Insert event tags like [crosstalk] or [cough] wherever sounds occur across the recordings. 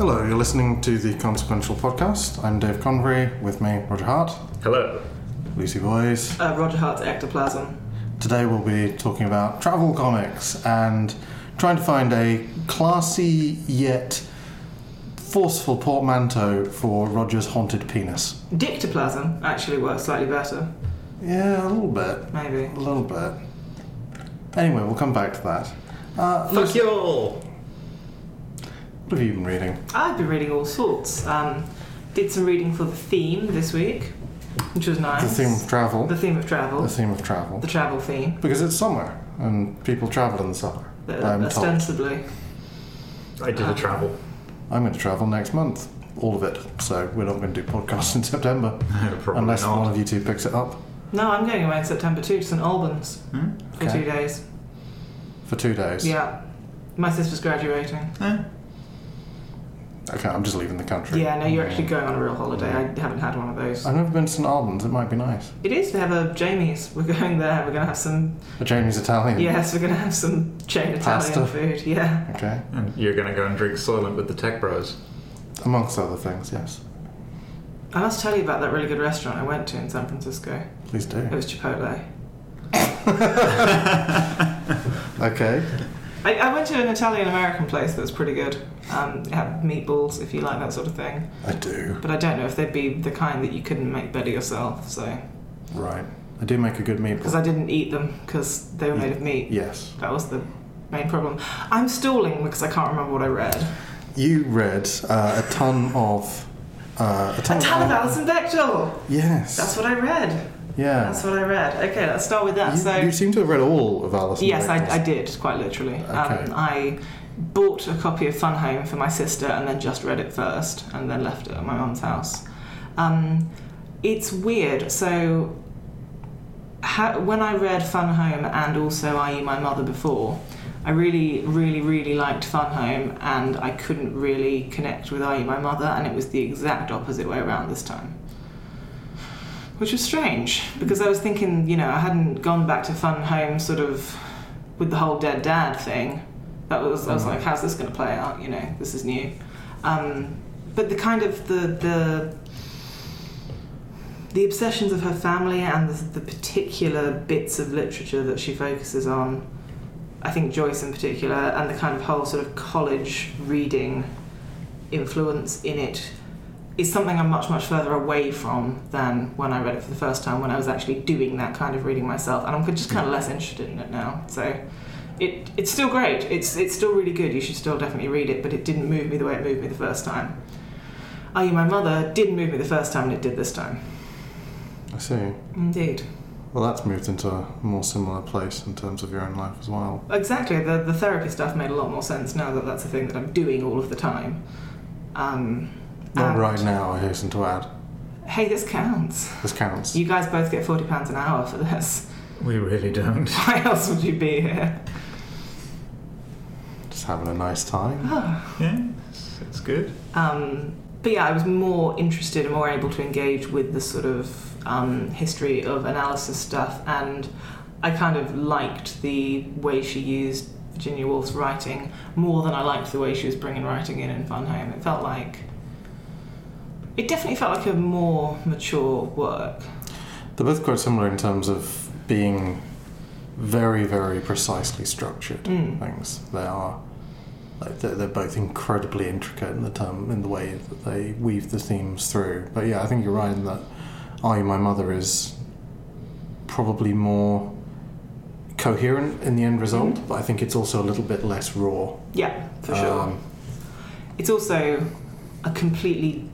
Hello, you're listening to the Consequential Podcast. I'm Dave Convery, with me, Roger Hart, Hello. Lucy Boys. Uh, Roger Hart's ectoplasm. Today we'll be talking about travel comics and trying to find a classy yet forceful portmanteau for Roger's haunted penis. Dictoplasm actually works slightly better, Yeah, a little bit. maybe. A little bit. Anyway, we'll come back to that. Uh, Fuck Lucy, you all. What have you been reading? I've been reading all sorts. Um, did some reading for the theme this week, which was nice. The theme of travel. The theme of travel. The theme of travel. The travel theme. Because it's summer and people travel in the summer. Uh, I'm told. ostensibly. I did a travel. I'm going to travel next month. All of it. So we're not going to do podcasts [laughs] in September. [laughs] Probably unless not. one of you two picks it up No, I'm going away in September too to St Albans Hmm? for Okay. two days. for two days. Yeah. My sister's graduating. Eh, Okay, I'm just leaving the country. Yeah, no, you're actually going on a real holiday. I haven't had one of those. I've never been to St Albans. It might be nice. It is. They have a Jamie's. We're going there. We're going to have some. A Jamie's Italian. Yes, we're going to have some chain Italian food. Yeah. Okay. And you're going to go and drink Soylent with the tech bros. Amongst other things, yes. I must tell you about that really good restaurant I went to in San Francisco. Please do. It was Chipotle. [laughs] Okay. I, I went to an Italian American place that was pretty good. Um, it had meatballs, if you like that sort of thing. I do. But I don't know if they'd be the kind that you couldn't make better yourself. So, Right. I do make a good meatball. because. I didn't eat them because they were made of meat. Yes. That was the main problem. I'm stalling because I can't remember what I read. You read uh, a ton of. Uh, a ton, A ton of Alison Bechdel. Yes. That's what I read. Yeah. That's what I read. Okay, let's start with that. you, so you seem to have read all of Alice. Yes, I, I did, quite literally. Okay. Um, I bought a copy of Fun Home for my sister and then just read it first and then left it at my mum's house. Um, it's weird. So, ha- when I read Fun Home and also I My Mother before, I really, really, really liked Fun Home and I couldn't really connect with I My Mother, and it was the exact opposite way around this time. Which was strange because I was thinking, you know, I hadn't gone back to Fun Home sort of with the whole dead dad thing. That was I was like, how's this going to play out? You know, this is new. Um, but the kind of the the the obsessions of her family and the, the particular bits of literature that she focuses on, I think Joyce in particular, and the kind of whole sort of college reading influence in it is something I'm much, much further away from than when I read it for the first time, when I was actually doing that kind of reading myself. And I'm just kind of less interested in it now. So it, it's still great. It's, it's still really good. You should still definitely read it, but it didn't move me the way it moved me the first time. Are You My Mother didn't move me the first time, and it did this time. I see. Indeed. Well, that's moved into a more similar place in terms of your own life as well. Exactly. The, the therapy stuff made a lot more sense now that that's a thing that I'm doing all of the time. Um, Not right now, I hasten to add. Hey, this counts. This counts. You guys both get £40 an hour for this. We really don't. [laughs] Why else would you be here? Just having a nice time. Yeah, it's, it's good. Um, but yeah, I was more interested and more able to engage with the sort of um, history of analysis stuff, and I kind of liked the way she used Virginia Woolf's writing more than I liked the way she was bringing writing in in Fun Home. It felt like it definitely felt like a more mature work. They're both quite similar in terms of being very, very precisely structured Mm. things. They are like they're, they're both incredibly intricate in the term in the way that they weave the themes through. But yeah, I think you're right in that I, My Mother" is probably more coherent in the end result, Mm. but I think it's also a little bit less raw. Yeah, for sure. Um, it's also a completely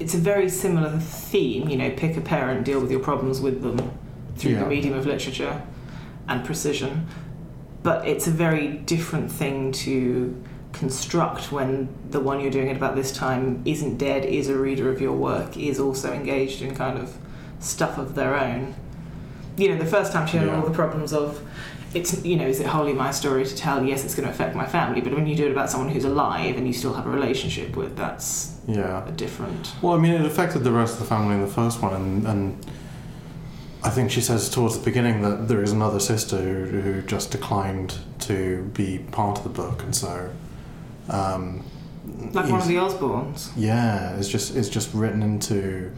it's a very similar theme you know pick a parent deal with your problems with them through Yeah. the medium of literature and precision but it's a very different thing to construct when the one you're doing it about this time isn't dead is a reader of your work is also engaged in kind of stuff of their own you know the first time she had Yeah. all the problems of it's you know is it wholly my story to tell yes it's going to affect my family but when you do it about someone who's alive and you still have a relationship with that's yeah. a different Well, I mean, it affected the rest of the family in the first one, and, and I think she says towards the beginning that there is another sister who, who just declined to be part of the book, and so um, Like one of the Osbournes. Yeah, it's just it's just written into,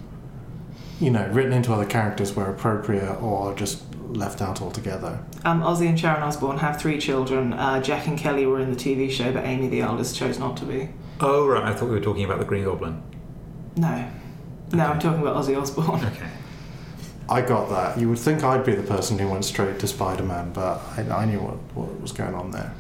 you know, written into other characters where appropriate or just left out altogether. Um, Ozzy and Sharon Osbourne have three children. Uh, Jack and Kelly were in the TV show, but Amy, the eldest, chose not to be. Oh, right. I thought we were talking about the Green Goblin. No. No, I'm talking about Ozzy Osbourne. Okay. I got that. You would think I'd be the person who went straight to Spider Man, but I, I knew what, what was going on there.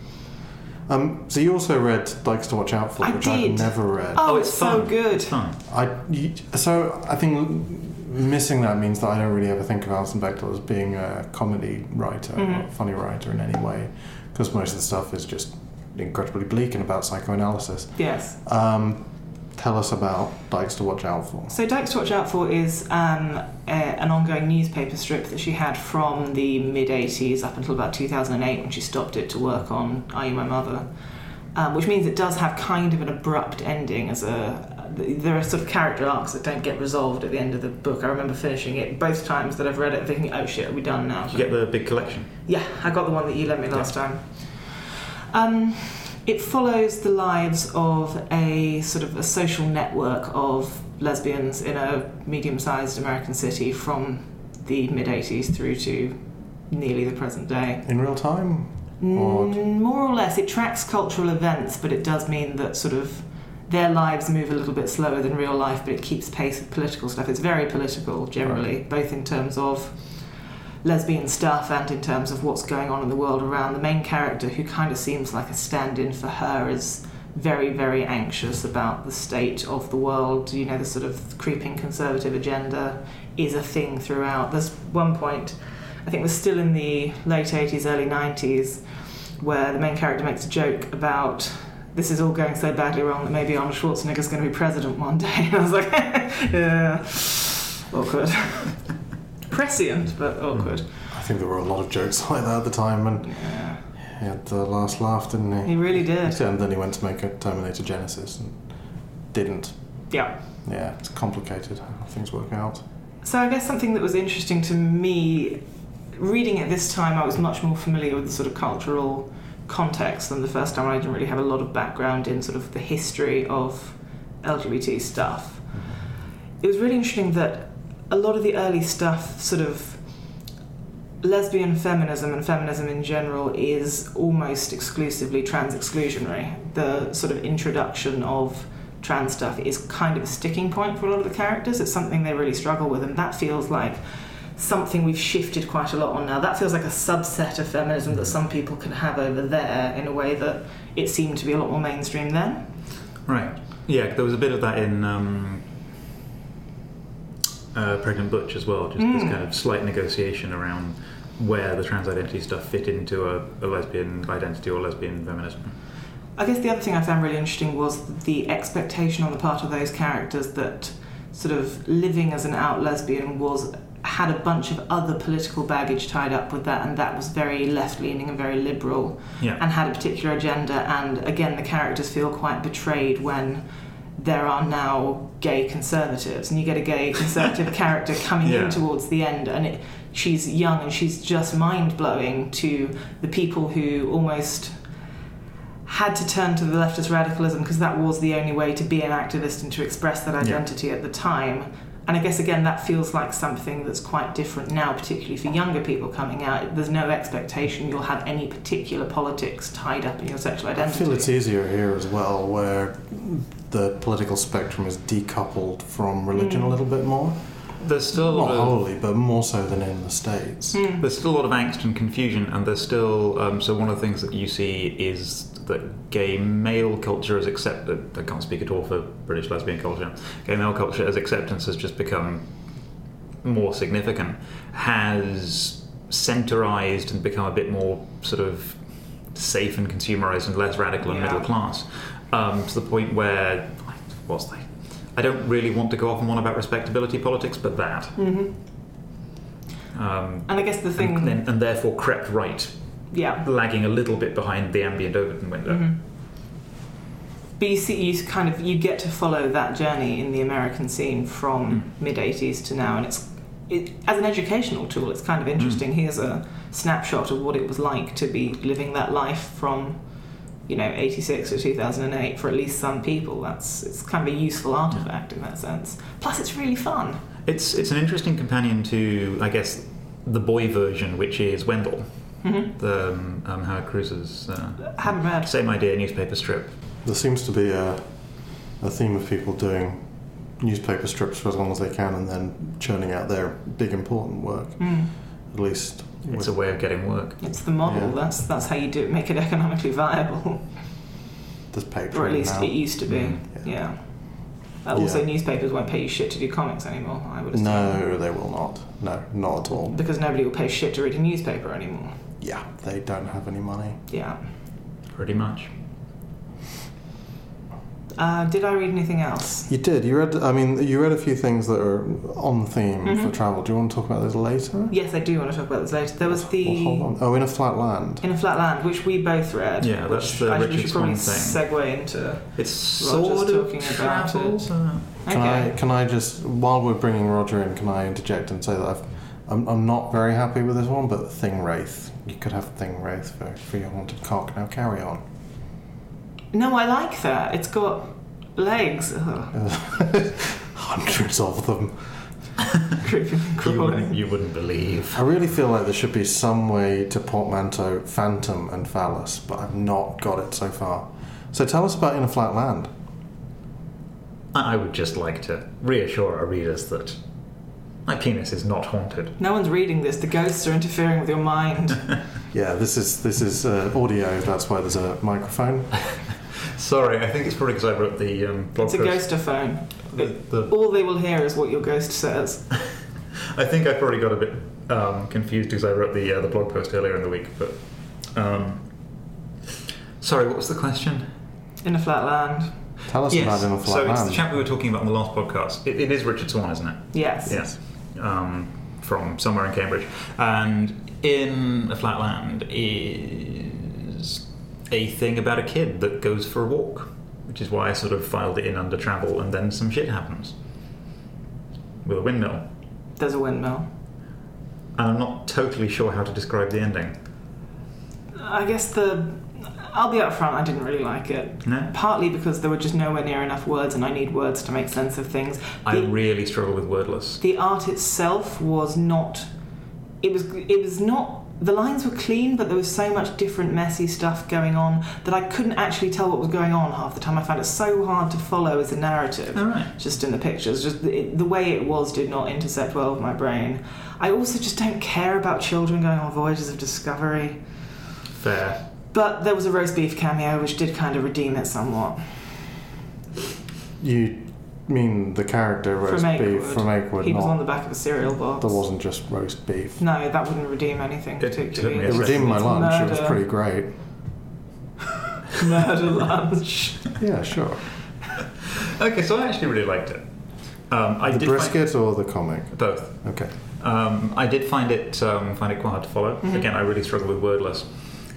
Um, so you also read Dykes to Watch Out For, I which did. I've never read. Oh, it's, so fun. good. It's fun. I you, so I think missing that means that I don't really ever think of Alison Bechdel as being a comedy writer, or Mhm. a funny writer in any way, because most of the stuff is just incredibly bleak and about psychoanalysis. Yes. Um, tell us about Dykes to Watch Out For. So Dykes to Watch Out For is um, a, an ongoing newspaper strip that she had from the mid 80s up until about 2008 when she stopped it to work on Are You My Mother? Um, which means it does have kind of an abrupt ending as a there are sort of character arcs that don't get resolved at the end of the book. I remember finishing it both times that I've read it thinking, oh shit, are we done now? Did you get the big collection? Yeah, I got the one that you lent me last time. Um, it follows the lives of a sort of a social network of lesbians in a medium-sized American city from the mid 80s through to nearly the present day. In real time? Or- Mm, more or less, it tracks cultural events, but it does mean that sort of their lives move a little bit slower than real life, but it keeps pace with political stuff. It's very political generally, both in terms of lesbian stuff and in terms of what's going on in the world around. The main character, who kind of seems like a stand in for her, is very, very anxious about the state of the world. You know, the sort of creeping conservative agenda is a thing throughout. There's one point, I think we're still in the late 80s, early 90s, where the main character makes a joke about this is all going so badly wrong that maybe Arnold Schwarzenegger's going to be president one day. And [laughs] I was like, [laughs] yeah, awkward. [laughs] Prescient, but hmm. awkward. I think there were a lot of jokes like that at the time, and Yeah. he had the last laugh, didn't he? He really did. And then he went to make a Terminator Genisys and didn't. Yeah. Yeah, it's complicated how things work out. So I guess something that was interesting to me, reading it this time, I was much more familiar with the sort of cultural context than the first time. I didn't really have a lot of background in sort of the history of LGBT stuff. It was really interesting that a lot of the early stuff, sort of lesbian feminism and feminism in general, is almost exclusively trans exclusionary. The sort of introduction of trans stuff is kind of a sticking point for a lot of the characters. It's something they really struggle with, and that feels like something we've shifted quite a lot on now. That feels like a subset of feminism that some people can have over there in a way that it seemed to be a lot more mainstream then. Right. Yeah, there was a bit of that in um, uh, Pregnant Butch as well. Just this Mm. kind of slight negotiation around where the trans identity stuff fit into a, a lesbian identity or lesbian feminism. I guess the other thing I found really interesting was the expectation on the part of those characters that sort of living as an out lesbian was had a bunch of other political baggage tied up with that and that was very left leaning and very liberal Yeah. and had a particular agenda and again the characters feel quite betrayed when there are now gay conservatives and you get a gay conservative [laughs] character coming Yeah. in towards the end and it, she's young and she's just mind-blowing to the people who almost had to turn to the leftist radicalism because that was the only way to be an activist and to express that identity at the time. And I guess again that feels like something that's quite different now, particularly for younger people coming out. There's no expectation you'll have any particular politics tied up in your sexual identity. I feel it's easier here as well, where the political spectrum is decoupled from religion Mm. a little bit more. There's still Not of wholly, but more so than in the States. Mm. There's still a lot of angst and confusion, and there's still um, so one of the things that you see is that gay male culture is accepted. I can't speak at all for British lesbian culture. Gay male culture as acceptance has just become more significant, has centerized and become a bit more sort of safe and consumerized and less radical and Yeah. middle class, um, to the point where what's that? I don't really want to go off and on about respectability politics, but that. hmm Um, And I guess the thing, and, then- and therefore crept right, yeah. lagging a little bit behind the ambient Overton window. Mhm. But you see, you kind of you get to follow that journey in the American scene from Mm. mid '80s to now, and it's it, as an educational tool. It's kind of interesting. Here's a snapshot of what it was like to be living that life from you know, 86 or 2008 for at least some people. That's it's kind of a useful artifact in that sense. Plus, it's really fun. It's it's an interesting companion to, I guess, the boy version, which is Wendel, hmm the um, um, Howard Cruse's uh, Haven't read. same idea newspaper strip. There seems to be a, a theme of people doing newspaper strips for as long as they can and then churning out their big important work. Mm. At least It's with- a way of getting work. It's the model. Yeah. That's that's how you do it. Make it economically viable, there's Patreon or at least now. it used to be. Mm. Yeah. Uh, also, Yeah. newspapers won't pay you shit to do comics anymore. I would assume. No, they will not. No, not at all. Because nobody will pay shit to read a newspaper anymore. Yeah, they don't have any money. Yeah. Pretty much. Uh, did I read anything else? You did. You read. I mean, you read a few things that are on theme for Mhm. travel. Do you want to talk about those later? Yes, I do want to talk about those later. There was the Well, hold on. Oh, in a flat land. In a Flat Land, which we both read. Yeah, that's which the I, we Richard should probably Swan segue into. It's Roger's sort of talking about travel. it. uh, Can Okay. I? Can I just while we're bringing Roger in, can I interject and say that I've, I'm, I'm not very happy with this one, but Thing Wraith. You could have Thing Wraith for, for your haunted cock. Now carry on. No, I like that. It's got legs. [laughs] Hundreds of them. [laughs] creeping and you, crawling. wouldn't, you wouldn't believe. I really feel like there should be some way to portmanteau Phantom and Phallus, but I've not got it so far. So tell us about In a Flat Land. I I would just like to reassure our readers that my penis is not haunted. No one's reading this. The ghosts are interfering with your mind. [laughs] Yeah, this is this is uh, audio. That's why there's a microphone. [laughs] Sorry, I think it's probably because I wrote the um, blog it's a post. ghostophone. The, the, All they will hear is what your ghost says. [laughs] I think I probably got a bit um, confused because I wrote the uh, the blog post earlier in the week. But um, sorry, what was the question? In a flat land. Tell us about In a Flat so it's Land. the chap we were talking about on the last podcast. It, it is Richard Swan, isn't it? Yes. Yes. Um, from somewhere in Cambridge. And in a flatland is a thing about a kid that goes for a walk, which is why I sort of filed it in under travel, and then some shit happens with a windmill. There's a windmill. And I'm not totally sure how to describe the ending. I guess the. I'll be upfront, I didn't really like it. No? Partly because there were just nowhere near enough words, and I need words to make sense of things. I really struggle with wordless. the art itself was not it was it was not the lines were clean but there was so much different messy stuff going on that I couldn't actually tell what was going on half the time I found it so hard to follow as a narrative All right. just in the pictures just the, the way it was did not intersect well with my brain I also just don't care about children going on voyages of discovery Fair. But there was a roast beef cameo which did kind of redeem it somewhat You mean the character roast From beef from Achewood? he was on the back of a cereal box There wasn't just roast beef. no that wouldn't redeem anything It took me particularly a It redeemed my it's lunch. It was pretty great. [laughs] murder lunch Yeah, sure. [laughs] Okay, so I actually really liked it. Um, I the did find- brisket or the comic? both. Okay. Um, I did find it um, find it quite hard to follow. Mhm. Again, I really struggle with wordless.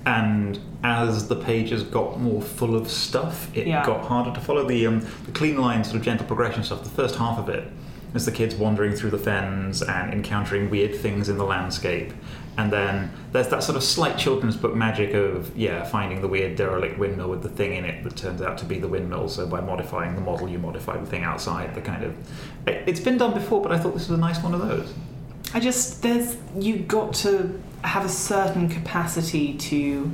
And as the pages got more full of stuff, it Yeah. got harder to follow. The um, the clean line, sort of gentle progression stuff. The first half of it is the kids wandering through the fens and encountering weird things in the landscape. And then there's that sort of slight children's book magic of yeah, finding the weird derelict windmill with the thing in it that turns out to be the windmill. So by modifying the model, you modify the thing outside. The kind of it, it's been done before, but I thought this was a nice one of those. I just there's you got to have a certain capacity to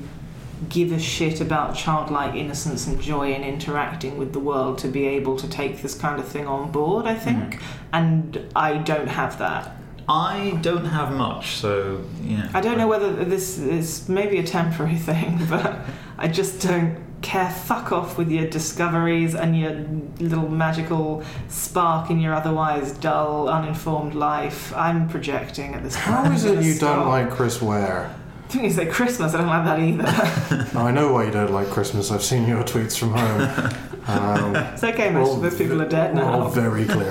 give a shit about childlike innocence and joy in interacting with the world to be able to take this kind of thing on board, I think. Mm-hmm. And I don't have that. I don't have much, so yeah. I don't know whether this is maybe a temporary [laughs] thing, but I just don't care. Fuck off with your discoveries and your little magical spark in your otherwise dull, uninformed life. I'm projecting at this point. How is it you stop. don't like Chris Ware? I think you say Christmas. I don't like that either. [laughs] Now, I know why you don't like Christmas. I've seen your tweets from home. Um, it's okay. Most of those people are dead now. very clear.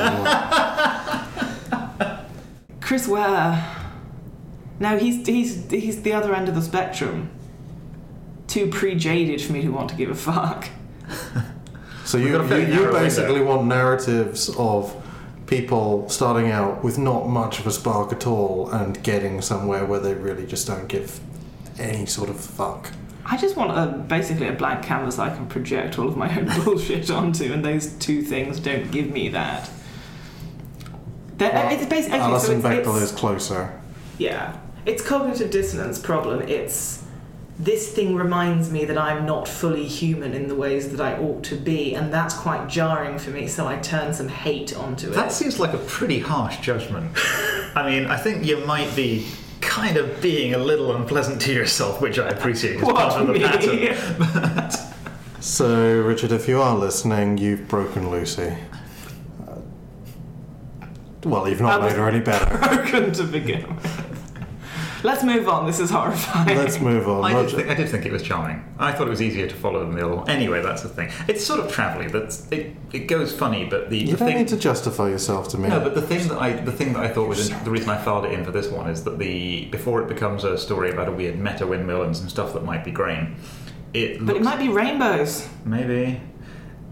Chris Ware. No, he's he's he's the other end of the spectrum. Too pre-jaded for me to want to give a fuck. [laughs] So We've you, got a fairly you, you basically want narratives of people starting out with not much of a spark at all and getting somewhere where they really just don't give any sort of fuck. I just want a basically a blank canvas I can project all of my own [laughs] bullshit onto, and those two things don't give me that. They're- Well, it's basically okay, Alison so it's, Bechdel it's- is closer. Yeah. It's cognitive dissonance problem. It's this thing reminds me that I'm not fully human in the ways that I ought to be, and that's quite jarring for me, so I turn some hate onto it. That seems like a pretty harsh judgment. [laughs] I mean, I think you might be kind of being a little unpleasant to yourself, which I appreciate as What, part of the me? pattern. [laughs] So, Richard, if you are listening, you've broken Lucy. Uh, Well, you've not I made her any better. broken to begin with. Let's move on. This is horrifying. Let's move on. I did, think, I did think it was charming. I thought it was easier to follow than the mill. Anyway, that's the thing. It's sort of travelly. but it. It goes funny, but the, you the don't thing. need to justify yourself to me. No, but the thing that I the thing that I thought was in, the reason I filed it in for this one is that the before it becomes a story about a weird meta windmill and some stuff that might be grain, it but it might be rainbows. maybe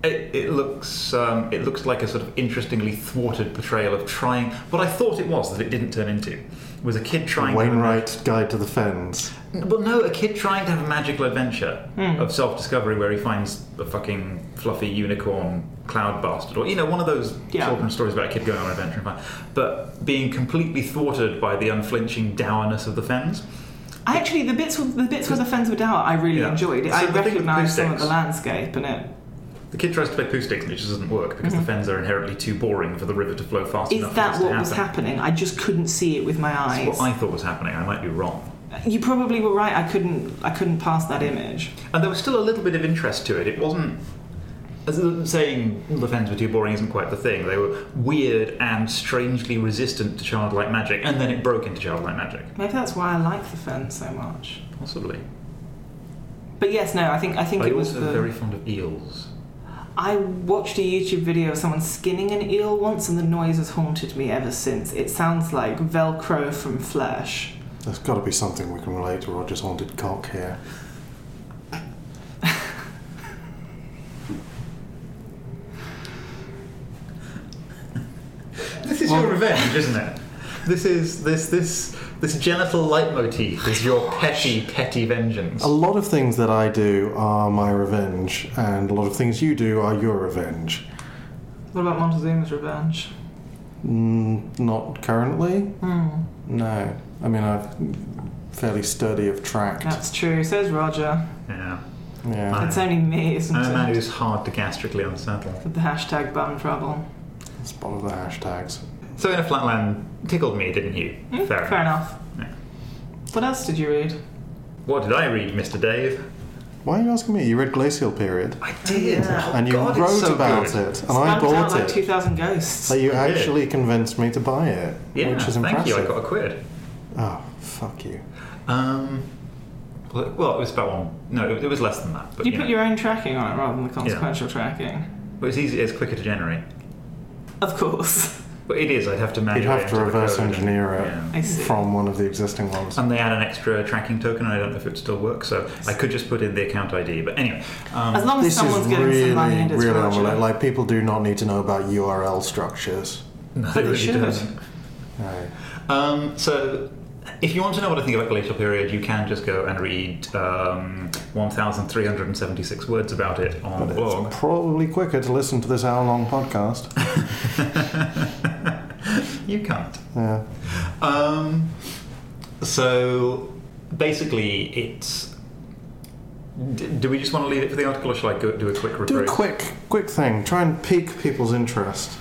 it, it looks um, it looks like a sort of interestingly thwarted portrayal of trying what I thought it was that it didn't turn into was a kid trying to Wainwright Guide to the Fens. well, no, a kid trying to have a magical adventure Hmm. of self-discovery where he finds a fucking fluffy unicorn cloud bastard, or you know, one of those Yeah. children's stories about a kid going on an adventure, and but being completely thwarted by the unflinching dourness of the fens. I actually the bits the bits where the fens were down, I really Yeah. enjoyed it. So I the thing with recognised some of the landscape and it. The kid tries to play Poohsticks, and it just doesn't work because Mhm. the fens are inherently too boring for the river to flow fast Is enough. for that what was happening? I just couldn't see it with my That's eyes. what I thought was happening. I might be wrong. You probably were right. I couldn't. I couldn't pass that image. And there was still a little bit of interest to it. It wasn't. As in saying the fens were too boring isn't quite the thing. They were weird and strangely resistant to childlike magic, and then it broke into childlike magic. Maybe that's why I like the fen so much. Possibly. But yes, no. I think I think I'm it was also the. very fond of eels. I watched a YouTube video of someone skinning an eel once, and the noise has haunted me ever since. It sounds like Velcro from flesh. There's got to be something we can relate to Roger's haunted cock here. This is Well- your revenge, isn't it? This is this this this genital leitmotif is your petty petty vengeance. A lot of things that I do are my revenge, and a lot of things you do are your revenge. What about Montezuma's revenge? Mm, not currently. Hmm. No. I mean, I'm fairly sturdy of track. That's true. Says Roger. Yeah, Yeah. It's only me, isn't I'm a man who's hard to gastrically unsettle. With the hashtag bum trouble. It's part of the hashtags. So in a flatland, tickled me, didn't you? Hmm, Fair Fair enough. enough. Yeah. What else did you read? What did I read, Mr. Dave? Why are you asking me? You read Glacial Period, I did. Oh, and you God, wrote so about good. it, and I Stamped out bought like it. 2,000 ghosts. So you I did. actually convinced me to buy it, Yeah, which is thank you. I got a quid. Oh, fuck you. Um, well, well, it was about one. No, it, it was less than that. But you you put know, your own tracking on it rather than the consequential tracking. but it's easy. It's quicker to generate. Of course. [laughs] But it is. I'd have to You'd have to reverse engineer it Yeah. From one of the existing ones. And they add an extra tracking token, and I don't know if it still works. So I could just put in the account ID. But anyway, um, As long as This someone's is getting really, some money and it's really Roger. unrelated. Like people do not need to know about URL structures. [laughs] no, But they really should. doesn't. No. Um, so, if you want to know what I think about Glacial Period, you can just go and read um, 1,376 words about it on But the blog. it's probably quicker to listen to this hour-long podcast. [laughs] you can't. Yeah. Um, so, basically, it's. D- do we just want to leave it for the article, or shall I go do a quick Do a quick, quick thing. Try and pique people's interest.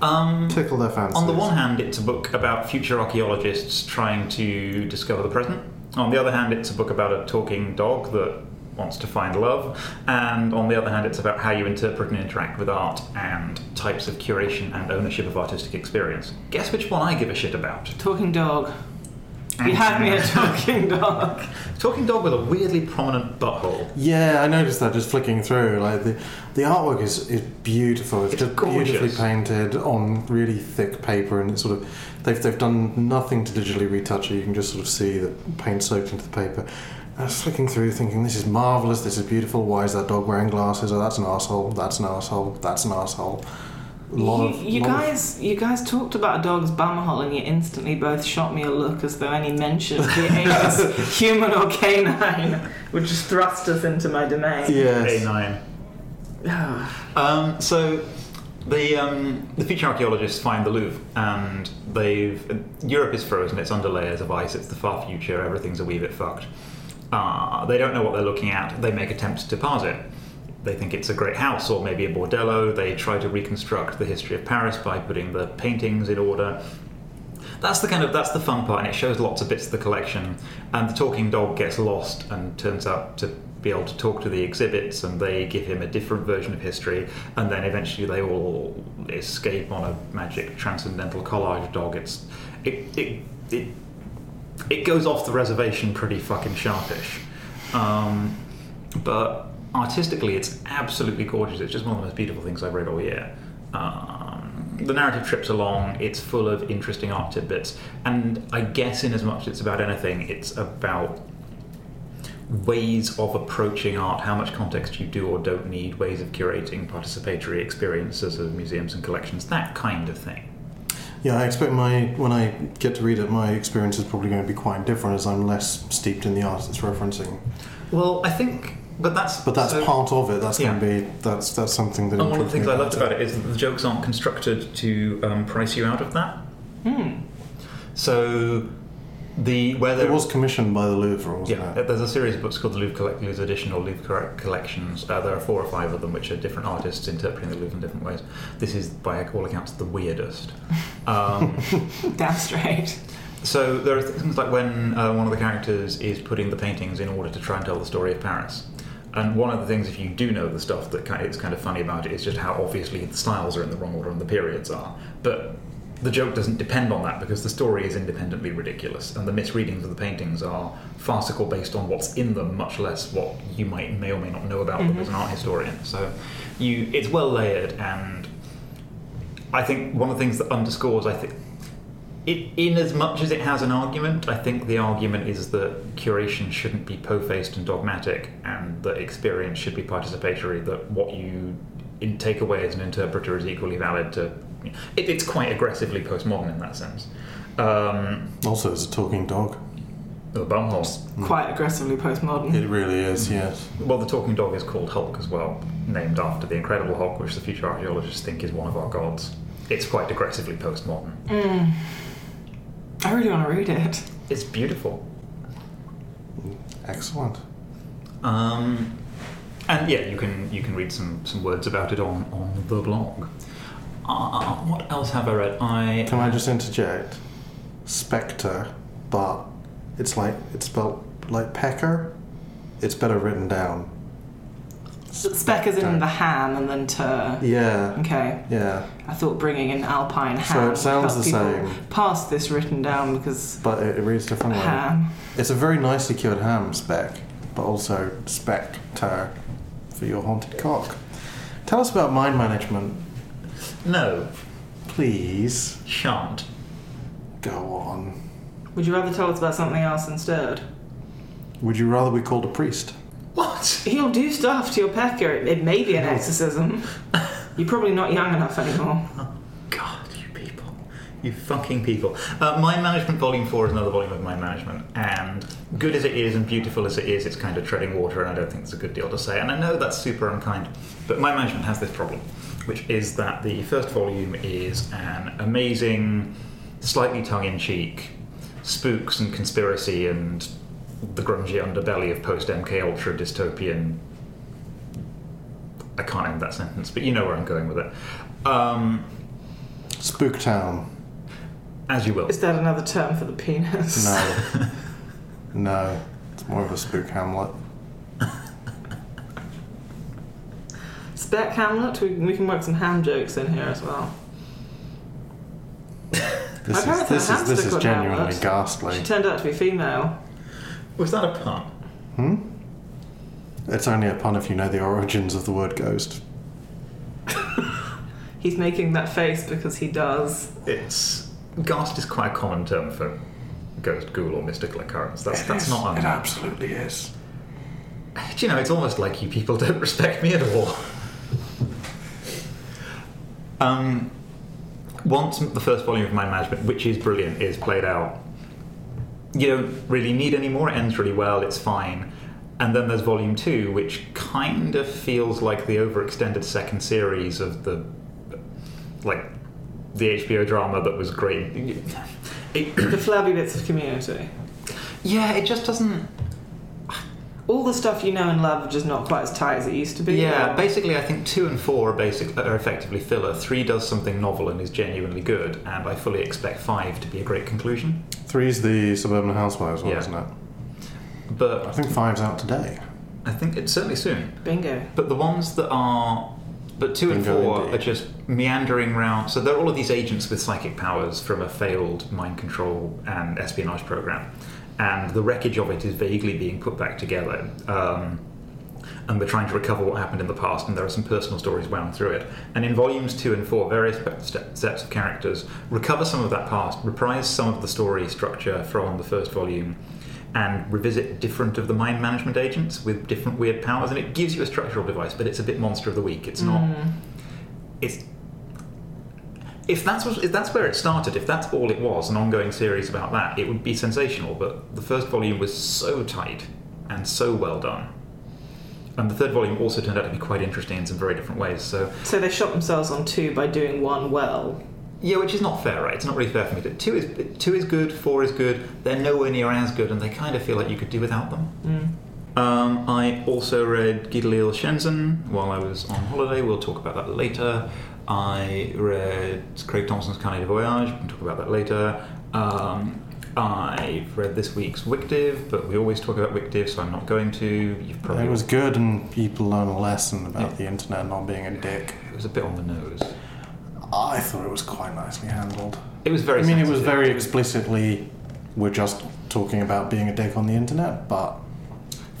Um, Tickle their fancies. On the one hand, it's a book about future archaeologists trying to discover the present. On the other hand, it's a book about a talking dog that wants to find love. And on the other hand, it's about how you interpret and interact with art and types of curation and ownership of artistic experience. Guess which one I give a shit about? Talking dog. You had me a [laughs] talking dog. Talking dog with a weirdly prominent butthole. Yeah, I noticed that just flicking through. Like the, the artwork is, is beautiful. It's, It's just gorgeous. beautifully painted on really thick paper, and it's sort of they've they've done nothing to digitally retouch it. You can just sort of see the paint soaked into the paper. I was flicking through, thinking, "This is marvelous. This is beautiful. Why is that dog wearing glasses? Oh, that's an asshole. That's an asshole. That's an asshole." a lot you, of you lot of- guys, you guys talked about a dog's bumhole, and you instantly both shot me a look as though any mention of the [laughs] anus, human or canine, would just thrust us into my domain. yes. A9. Um, so the um, the future archaeologists find the Louvre, and they've Europe is frozen. It's under layers of ice. It's the far future. Everything's a wee bit fucked. Uh, they don't know what they're looking at. They make attempts to parse it. They think it's a great house or maybe a bordello. They try to reconstruct the history of Paris by putting the paintings in order. That's the kind of that's the fun part, and it shows lots of bits of the collection. And the talking dog gets lost and turns out to be able to talk to the exhibits, and they give him a different version of history. And then eventually they all escape on a magic transcendental collage dog. It's it it it, it goes off the reservation pretty fucking sharpish. Um, but artistically, it's absolutely gorgeous. It's just one of the most beautiful things I've read all year. Um, the narrative trips along. It's full of interesting art tidbits, and I guess in as much as it's about anything, it's about ways of approaching art, how much context you do or don't need, ways of curating participatory experiences of museums and collections, that kind of thing. Yeah, I expect my when I get to read it, my experience is probably going to be quite different as I'm less steeped in the art it's referencing. Well, I think, but that's But that's so- part of it. That's going to be that's that's something that. And one of the things I loved about it is that the jokes aren't constructed to um, price you out of that. Hmm. So the where It was commissioned by the Louvre, wasn't yeah, it? there's a series of books called the Louvre Collector's Edition or Louvre Correct Collections. Uh, there are four or five of them, which are different artists interpreting the Louvre in different ways. This is, by all accounts, the weirdest. [laughs] Um, Damn straight. So there are things like when uh, one of the characters is putting the paintings in order to try and tell the story of Paris. And one of the things, if you do know the stuff that ki- is kind of funny about it, is just how obviously the styles are in the wrong order and the periods are. But the joke doesn't depend on that because the story is independently ridiculous, and the misreadings of the paintings are farcical based on what's in them, much less what you might may or may not know about them mm-hmm. as an art historian. So, you it's well layered, and I think one of the things that underscores, I think, it, in as much as it has an argument, I think the argument is that curation shouldn't be po-faced and dogmatic, and that experience should be participatory. That what you in, take away as an interpreter is equally valid to. It, it's quite aggressively postmodern in that sense. Um, Also, there's a talking dog. the bumhole. Quite aggressively postmodern. It really is. Yes. Well, the talking dog is called Hulk as well, named after the Incredible Hulk, which the future archaeologists think is one of our gods. It's quite aggressively postmodern. Mm. I really want to read it. It's beautiful. Excellent. Um, and yeah, you can you can read some, some words about it on, on the blog. Uh, what else have I read? I Can I just interject? Spectre, but it's like it's spelled like pecker. It's better written down. Speck is in the ham and then tur. Yeah. Okay. Yeah. I thought bringing in alpine ham. So it sounds the people same. Pass this written down because But it, it reads differently. ham. It's a very nicely cured ham speck, but also spectre for your haunted cock. Tell us about mind management, no please. shan't. Go on. Would you rather tell us about something else instead? Would you rather be called a priest? What? He'll do stuff to your pecker. It, it may be an exorcism. You're probably not young enough anymore. God, you people, you fucking people. Uh, Mind Management Volume Four is another volume of Mind Management, and good as it is and beautiful as it is, it's kind of treading water, and I don't think it's a good deal to say. And I know that's super unkind, but Mind Management has this problem, which is that the first volume is an amazing, slightly tongue-in-cheek spooks and conspiracy and the grungy underbelly of post MK Ultra dystopian. I can't end that sentence, but you know where I'm going with it. Um, Spooktown. as you will. Is that another term for the penis? No. [laughs] no. It's more of a spook hamlet. Spec Hamlet. We, we can work some ham jokes in here as well. This My is parents this had a is this is called genuinely Hamlet. ghastly. She turned out to be female. Was that a pun? Hmm? It's only a pun if you know the origins of the word ghost. [laughs] He's making that face because he does. It's ghast is quite a common term for ghost, ghoul, or mystical occurrence. That's It that's is. not It uncommon. absolutely is. Do you know? It's almost like you people don't [laughs] respect me at all. Um, once the first volume of Mind Management, which is brilliant, is played out, you don't really need any more. It ends really well. It's fine. And then there's Volume Two, which kind of feels like the overextended second series of the like the HBO drama that was great. It, The flabby bits of community. yeah, it just doesn't. All the stuff you know and love just not quite as tight as it used to be. Yeah, or- basically, I think two and four are basic are effectively filler. Three does something novel and is genuinely good, and I fully expect five to be a great conclusion. Three is the Suburban Housewives one, Yeah. isn't it? But I think five's out today. I think it's certainly soon. Bingo. But the ones that are, but two and Bingo four indeed. are just meandering around. So they're all of these agents with psychic powers from a failed mind control and espionage program, and the wreckage of it is vaguely being put back together. Um, and they're trying to recover what happened in the past, and there are some personal stories wound through it. And in volumes two and four, various sets of characters recover some of that past, reprise some of the story structure from the first volume, and revisit different of the mind management agents with different weird powers. And it gives you a structural device, but it's a bit monster of the week. It's not. Mm. It's. If that's, what, if that's where it started, if that's all it was, an ongoing series about that, it would be sensational. But the first volume was so tight and so well done. And the third volume also turned out to be quite interesting in some very different ways. So, So they shot themselves on two by doing one well. yeah, which is not fair, right? It's not really fair for me. To, two is two is good, four is good. They're nowhere near as good, and they kind of feel like you could do without them. Mm. Um, I also read Guy Delisle Shenzhen while I was on holiday. We'll talk about that later. I read Craig Thompson's Carnet de Voyage. We can talk about that later. Um, I've read this week's WicDiv, but we always talk about WicDiv, so I'm not going to. You've probably It was good, and people learn a lesson about Yeah. the internet not being a dick. it was a bit on the nose. I thought it was quite nicely handled. It was very. I mean, it was very explicitly, we're just talking about being a dick on the internet, but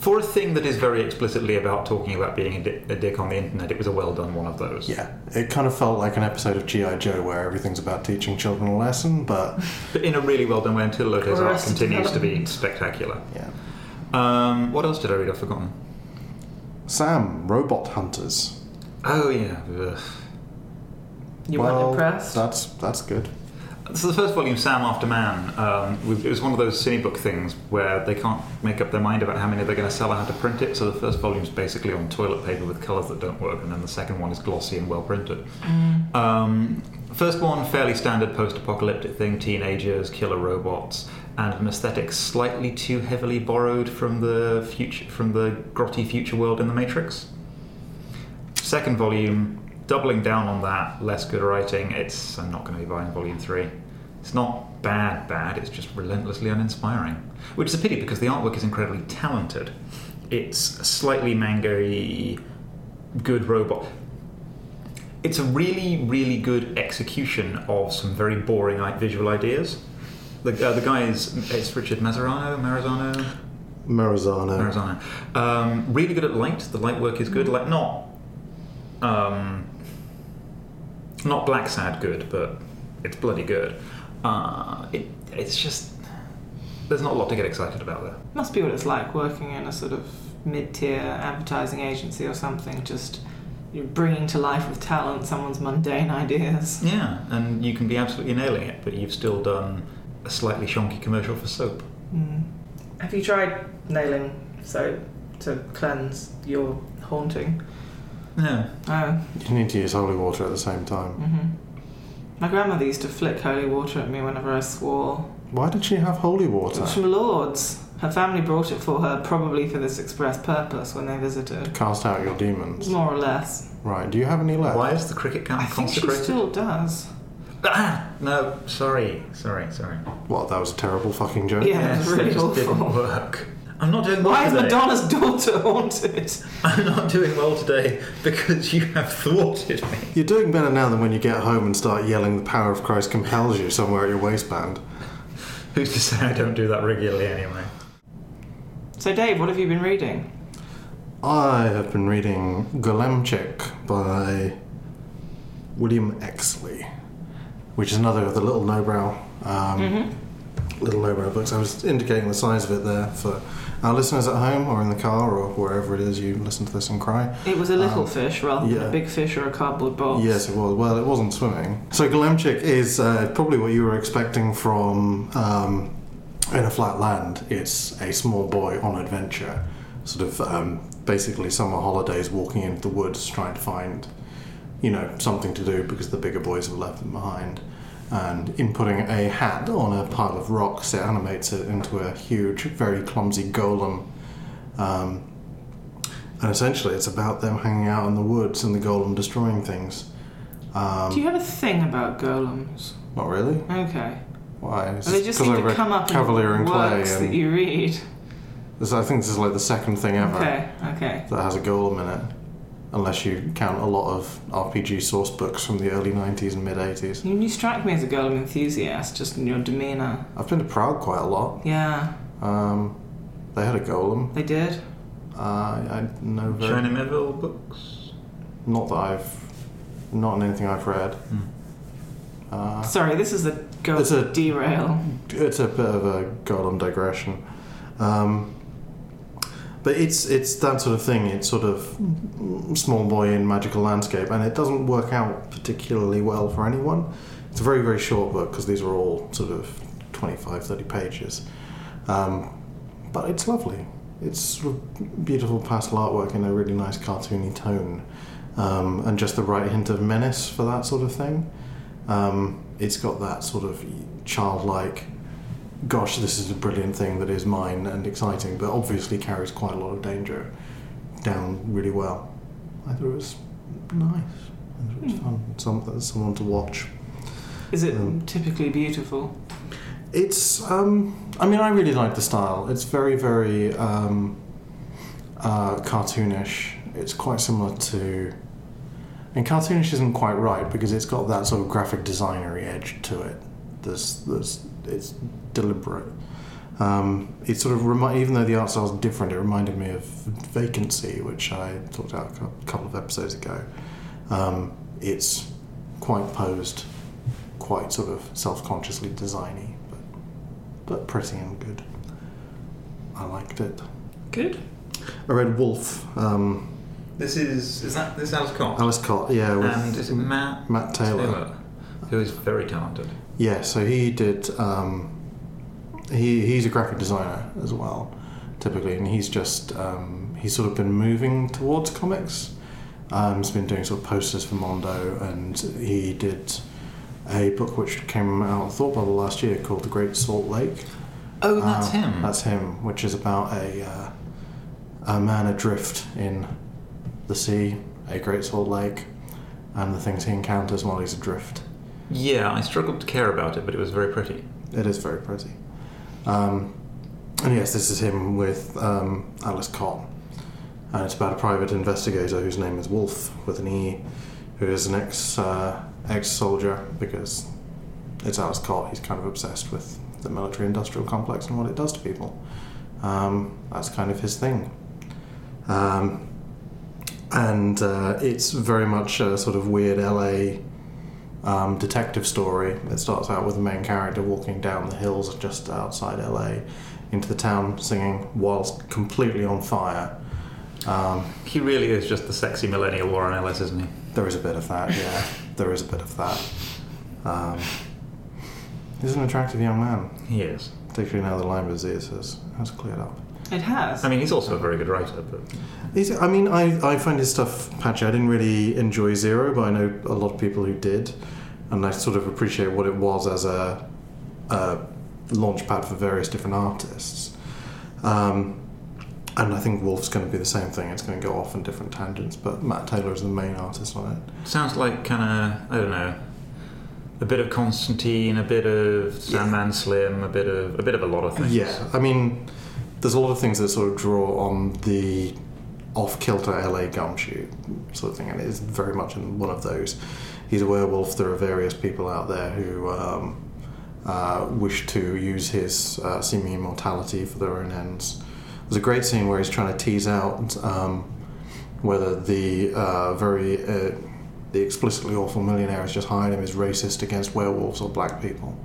For a thing that is very explicitly about talking about being a, di- a dick on the internet, it was a well done one of those. yeah, it kind of felt like an episode of G.I. Joe where everything's about teaching children a lesson, but [laughs] But in a really well done way until Lopez Or art continues to be spectacular. yeah. Um, what else did I read? I've forgotten. Sam, Robot Hunters. Oh, yeah. Ugh. You well, weren't impressed? That's that's good. So the first volume, Sam After Man, um, was- it was one of those cinebook things where they can't make up their mind about how many they're going to sell or how to print it. So the first volume's basically on toilet paper with colours that don't work, and then the second one is glossy and well printed. Mm. Um, first one, fairly standard post-apocalyptic thing: teenagers, killer robots, and an aesthetic slightly too heavily borrowed from the future, from the grotty future world in the Matrix. Second volume, doubling down on that, less good writing. It's I'm not going to be buying volume three. It's not bad, bad. It's just relentlessly uninspiring, which is a pity because the artwork is incredibly talented. It's a slightly manga good robot. It's a really, really good execution of some very boring visual ideas. The, uh, the guy is it's Richard Mazzarano, Marzano, Marizano. Marzano. Um, really good at light. The light work is good. Like not, um, not Blacksad good, but it's bloody good. Uh, it, it's just there's not a lot to get excited about there. Must be what it's like working in a sort of mid-tier advertising agency or something. Just you're bringing to life with talent someone's mundane ideas. Yeah, and you can be absolutely nailing it, but you've still done a slightly shonky commercial for soap. Mm. Have you tried nailing soap to cleanse your haunting? Yeah. Oh. You need to use holy water at the same time. hmm My grandmother used to flick holy water at me whenever I swore. Why did she have holy It water? was from Lourdes. Her family brought it for her, probably for this express purpose when they visited. Cast out your demons. More or less. Right. Do you have any left? Why is the cricket I camp think she consecrated? still does. Ah, [coughs] no, sorry, sorry, sorry. What? That was a terrible fucking joke. Yeah. that was really it just awful. didn't work. I'm not doing well Why is today. Madonna's daughter [laughs] haunted? I'm not doing well today because you have thwarted me. You're doing better now than when you get home and start yelling "The power of Christ compels you" somewhere at your waistband. Who's to say I don't do that regularly anyway? So, Dave, what have you been reading? I have been reading Golemchik by William Exley, which is another of the little lowbrow, um, Mm-hmm. little lowbrow books. I was indicating the size of it there for Our listeners at home or in the car or wherever it is you listen to this and cry. It was a little Um, fish rather than a big fish or a cardboard box. Yes, it was. Well, it wasn't swimming. So Golemchik is uh, probably what you were expecting from um, In a Flat Land. It's a small boy on adventure, sort of um, basically summer holidays, walking into the woods trying to find, you know, something to do because the bigger boys have left them behind. And inputting a hat on a pile of rocks, it animates it into a huge, very clumsy golem. Um, and essentially, it's about them hanging out in the woods and the golem destroying things. Um, Do you have a thing about golems? not really. Okay. Why? Well, they just seem I to come up Kavalier in and Clay, works and that you read. this, I think this is like the second thing ever Okay, okay. that has a golem in it, unless you count a lot of RPG source books from the early '90s and mid '80s. You, you strike me as a girl golem enthusiast, just in your demeanour. I've been to Prague quite a lot. Yeah, Um, they had a golem. they did. Uh, I know very China Miéville books. not that I've not in anything I've read. Hmm. Uh, Sorry, this is the go It's a- derail. it's a bit of a golem digression. Um, but it's it's that sort of thing. It's sort of small boy in magical landscape, and it doesn't work out particularly well for anyone. It's a very very short book because these are all sort of 25, 30 pages. Um, but it's lovely. It's sort of beautiful pastel artwork in a really nice cartoony tone, um, and just the right hint of menace for that sort of thing. Um, it's got that sort of childlike, gosh, this is a brilliant thing that is mine and exciting, but obviously carries quite a lot of danger down really well. I thought it was nice. I thought it was Hmm. fun. Some, someone to watch. Is it Um, typically beautiful? It's, um, I mean, I really like the style. It's very, very um, uh, cartoonish. It's quite similar to. And cartoonish isn't quite right because it's got that sort of graphic designery edge to it. There's, there's, it's deliberate. Um, it sort of remi- even though the art style is different, it reminded me of Vacancy, which I talked about a couple of episodes ago. Um, it's quite posed, quite sort of self-consciously designy, but but pretty and good. I liked it. Good. I read Wolf, um, This is is that this Ales Kot Ales Kot, yeah, with and is it Matt Matt Taylor. who is very talented. Yeah, so he did. Um, he he's a graphic designer as well, typically, and he's just um, he's sort of been moving towards comics. Um, he's been doing sort of posters for Mondo, and he did a book which came out Thought Bubble last year called The Great Salt Lake. Oh, that's Uh, him. That's him, which is about a uh, a man adrift in the sea, a Great Salt Lake, and the things he encounters while he's adrift. yeah, I struggled to care about it, but it was very pretty. It is very pretty. Um, and yes, this is him with um, Ales Kot. And it's about a private investigator whose name is Wolf with an E, who is an ex uh, ex soldier because it's Ales Kot. He's kind of obsessed with the military industrial complex and what it does to people. Um, that's kind of his thing. Um, and uh, it's very much a sort of weird LA um, detective story. It starts out with the main character walking down the hills just outside LA into the town singing whilst completely on fire. Um, He really is just the sexy millennial Warren Ellis, isn't he? there is a bit of that, yeah. [laughs] there is a bit of that. Um, he's an attractive young man, He is. particularly now the Lyme disease has, has cleared up. It has. I mean, he's also a very good writer, but He's, I mean, I, I find his stuff patchy. I didn't really enjoy Zero, but I know a lot of people who did, and I sort of appreciate what it was as a, a launch pad for various different artists. Um, and I think Wolf's going to be the same thing. It's going to go off on different tangents, but Matt Taylor is the main artist on it. sounds like kind of I don't know, a bit of Constantine, a bit of Sandman Slim, a bit of a bit of a lot of things. Yeah, I mean, there's a lot of things that sort of draw on the off-kilter LA gumshoe sort of thing, and it is very much in one of those. He's a werewolf. There are various people out there who um, uh, wish to use his uh, seeming immortality for their own ends. There's a great scene where he's trying to tease out um, whether the uh, very uh, the explicitly awful millionaire has just hired him is racist against werewolves or black people.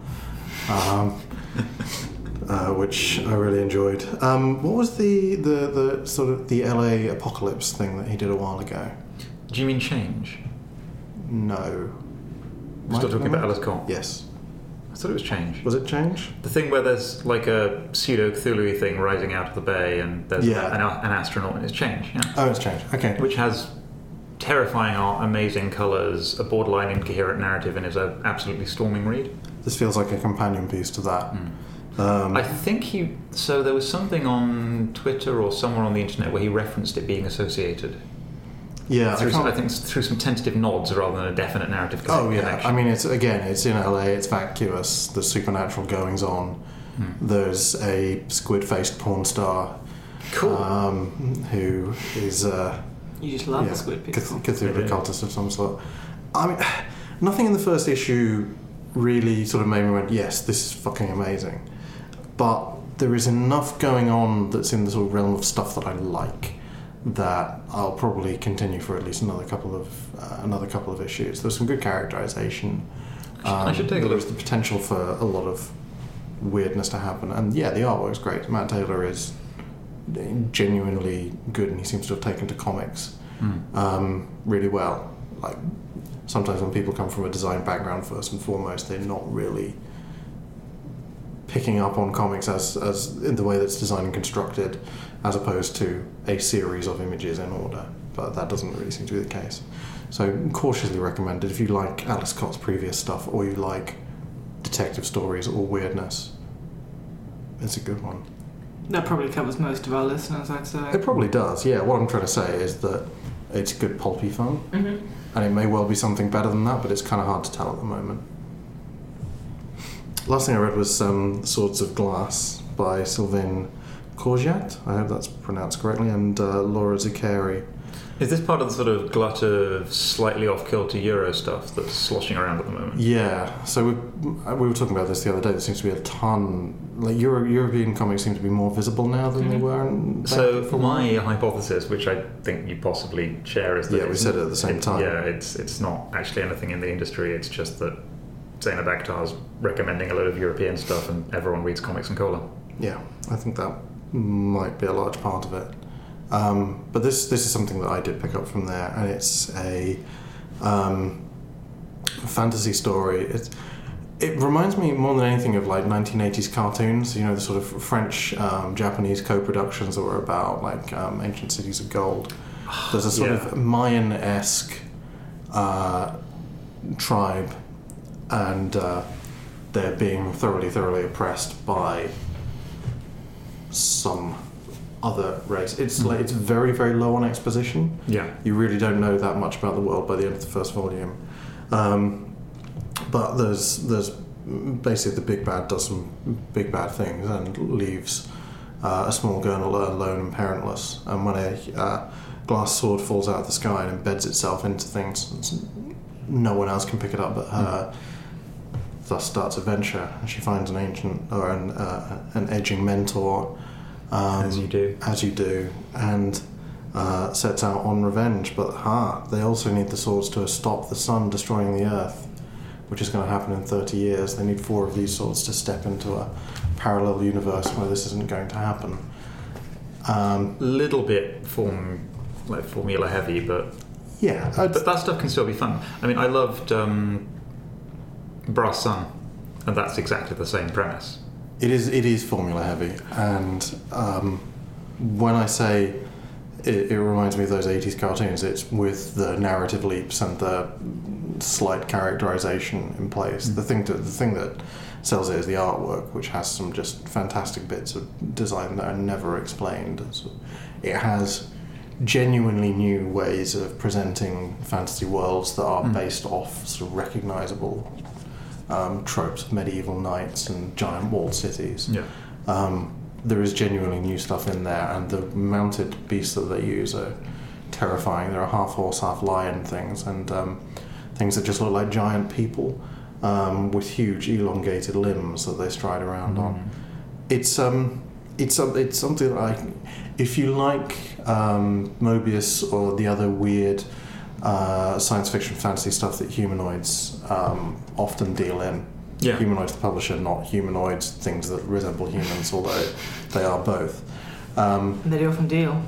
Um, [laughs] uh, which I really enjoyed. Um, what was the, the the sort of the LA apocalypse thing that he did a while ago? Do you mean change? No. We're still talking about Ales Kot. Yes. I thought it was change. Was it change? The thing where there's like a pseudo Cthulhu thing rising out of the bay, and there's Yeah. an, an astronaut, and it's change. Yeah. Oh, it's change. Okay. which has terrifying art, amazing colours, a borderline incoherent narrative, and is an absolutely storming read. This feels like a companion piece to that. Hmm. Um, I think he. So there was something on Twitter or somewhere on the internet where he referenced it being associated. Yeah, I through some, I think through some tentative nods rather than a definite narrative Oh yeah, connection. I mean it's again it's in LA, it's vacuous. the supernatural goings on. Hmm. There's a squid-faced porn star Cool. um, who is uh, You just love yeah, the squid people. Cth- Cthulhu cultist of some sort. I mean, [sighs] nothing in the first issue really sort of made me went, yes, this is fucking amazing. But there is enough going on that's in the sort of realm of stuff that I like that I'll probably continue for at least another couple of uh, another couple of issues. There's some good characterization. I should- I should take a look. There's the potential for a lot of weirdness to happen, and yeah, the artwork's great. Matt Taylor is genuinely good, and he seems to have taken to comics Hmm. um, really well. Like sometimes when people come from a design background, first and foremost, they're not really picking up on comics as as in the way that's designed and constructed, as opposed to a series of images in order. But that doesn't really seem to be the case. So cautiously recommended if you like Ales Kot's previous stuff or you like detective stories or weirdness. It's a good one. That probably covers most of our listeners, I'd say. It probably does, yeah. What I'm trying to say is that it's good pulpy fun. hmm and it may well be something better than that, but it's kind of hard to tell at the moment. Last thing I read was um, Swords of Glass by Sylvain Corgiat. I hope that's pronounced correctly, and uh, Laura Zuccheri. Is this part of the sort of glut of slightly off kilter Euro stuff that's sloshing around at the moment? Yeah, so we, we were talking about this the other day. There seems to be a ton. Like Euro, European comics seem to be more visible now than they Mhm. were. In, So for my while. hypothesis, which I think you possibly share, is that Yeah, we said it at the same it- time. Yeah, it's it's not actually anything in the industry. It's just that Zainab Akhtar's recommending a load of European stuff, and everyone reads comics and cola. Yeah, I think that might be a large part of it. Um, but this this is something that I did pick up from there, and it's a um, fantasy story. It's, it reminds me more than anything of like 1980s cartoons. You know, the sort of French um, Japanese co-productions that were about like um, ancient cities of gold. There's a sort Yeah. of Mayan-esque uh, tribe, and uh, they're being thoroughly, thoroughly oppressed by some other race. It's like it's very, very low on exposition. Yeah. You really don't know that much about the world by the end of the first volume. Um, but there's there's basically the big bad does some big bad things and leaves uh, a small girl alone and parentless. And when a uh, glass sword falls out of the sky and embeds itself into things, no one else can pick it up but her. Thus starts a venture, and she finds an ancient or an uh, an edging mentor. Um, As you do. as you do, and uh, sets out on revenge. But ha, they also need the swords to stop the sun destroying the earth, which is going to happen in 30 years. They need four of these swords to step into a parallel universe where this isn't going to happen. Um, Little bit form like formula heavy, but yeah, I'd- but that stuff can still be fun. I mean, I loved um, Brass Sun, and that's exactly the same premise. It is it is formula heavy, and um, when I say it, it reminds me of those '80s cartoons, it's with the narrative leaps and the slight characterization in place. The thing to, the thing that sells it is the artwork, which has some just fantastic bits of design that are never explained. It has genuinely new ways of presenting fantasy worlds that are Mm. based off sort of recognizable um, tropes of medieval knights and giant walled cities. Yeah. Um, there is genuinely new stuff in there, and the mounted beasts that they use are terrifying. There are half horse, half lion things, and um, things that just look like giant people um, with huge elongated limbs that they stride around on. It's um, it's it's something like if you like um, Moebius or the other weird uh, science fiction fantasy stuff that humanoids um, often deal in, Yeah. Humanoid's the publisher, not humanoids, things that resemble humans, although they are both. Um, And they often deal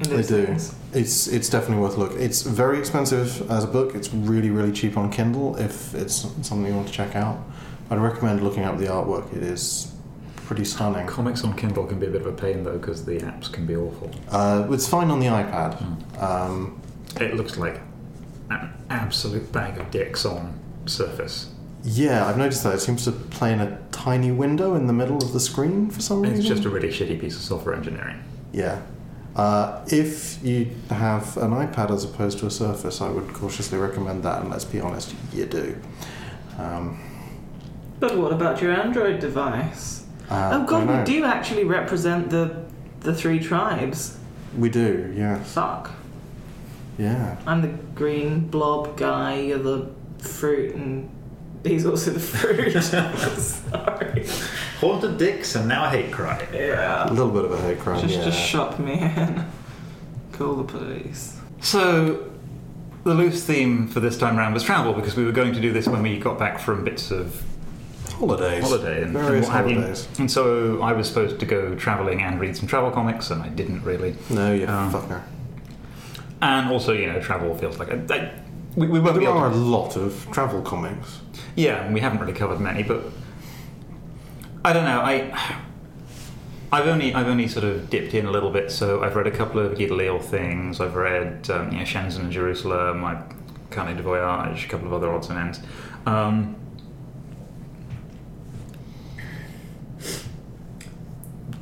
in They do. things. it's it's definitely worth a look. It's very expensive as a book. It's really really cheap on Kindle if it's something you want to check out. I'd recommend looking up the artwork. It is pretty stunning. Comics on Kindle can be a bit of a pain though because the apps can be awful. Uh, it's fine on the iPad. Um, It looks like an absolute bag of dicks on Surface. yeah, I've noticed that it seems to play in a tiny window in the middle of the screen for some reason. It's just a really shitty piece of software engineering. Yeah. Uh, if you have an iPad as opposed to a Surface, I would cautiously recommend that, and let's be honest, you do. Um, But what about your Android device? uh, oh god, don't we do actually represent the the three tribes. We do, yeah. Fuck. Yeah. I'm the green blob guy, you're the fruit, and he's also the fruit. [laughs] Sorry. Haunted dicks and now hate crime. Yeah. A little bit of a hate crime, Just, yeah. just shop me in. Call the police. So, the loose theme for this time round was travel because we were going to do this when we got back from bits of holidays. holiday and, and what have you. holidays. And so I was supposed to go travelling and read some travel comics, and I didn't really. No, you Um, fucker. And also, you know, travel feels like a, I, we, we won't be There are to a lot of travel comics. Yeah, we haven't really covered many, but I don't know. I I've only I've only sort of dipped in a little bit. So I've read a couple of Gideon Things. I've read um, you know Shenzhen and Jerusalem. I Carnet de Voyage, a couple of other odds and ends. Um,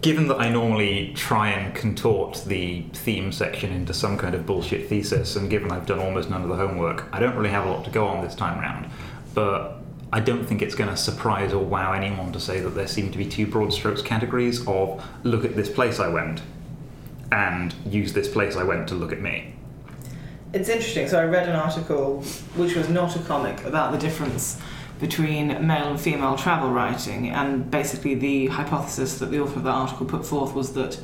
given that I normally try and contort the theme section into some kind of bullshit thesis, and given I've done almost none of the homework, I don't really have a lot to go on this time round. But I don't think it's going to surprise or wow anyone to say that there seem to be two broad strokes categories of look at this place I went and use this place I went to look at me. It's interesting. So I read an article, which was not a comic, about the difference between male and female travel writing, and basically the hypothesis that the author of the article put forth was that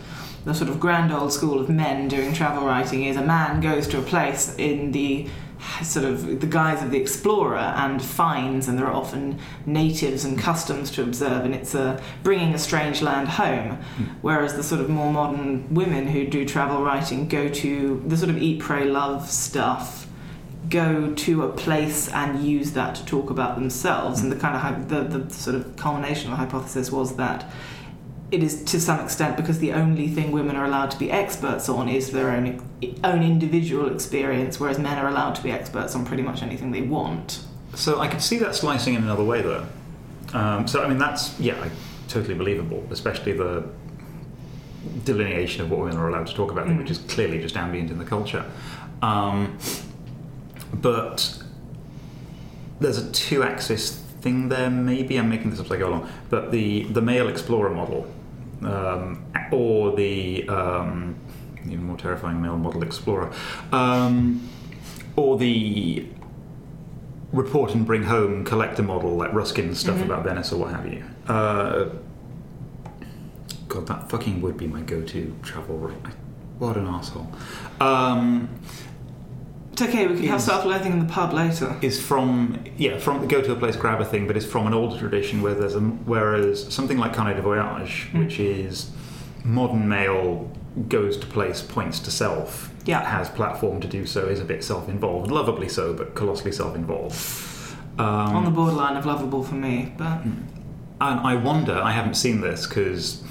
the sort of grand old school of men doing travel writing is a man goes to a place in the sort of the guise of the explorer and finds and there are often natives and customs to observe and it's a bringing a strange land home. Hmm. Whereas the sort of more modern women who do travel writing go to the sort of eat pray love stuff go to a place and use that to talk about themselves and the kind of the, the sort of culmination of the hypothesis was that it is to some extent because the only thing women are allowed to be experts on is their own own individual experience, whereas men are allowed to be experts on pretty much anything they want. So I could see that slicing in another way, though. Um, so I mean, that's yeah, totally believable, especially the delineation of what women are allowed to talk about, Mm. which is clearly just ambient in the culture. Um, but there's a two-axis thing there. Maybe I'm making this up as I go along. But the the male explorer model, um, or the um, even more terrifying male model explorer, um, or the report and bring home collector model like Ruskin's stuff Mhm. about Venice or what have you. Uh, God, that fucking would be my go-to travel. ri- What an asshole. Um, It's okay, we can have self-loathing in the pub later. is from yeah from the go to a place grab a thing, but it's from an older tradition where there's a whereas something like Carnet de Voyage, Mm. which is modern male goes to place points to self, Yeah. has platform to do so, is a bit self-involved, lovably so, but colossally self-involved. Um, On the borderline of lovable for me, but And I wonder, I haven't seen this because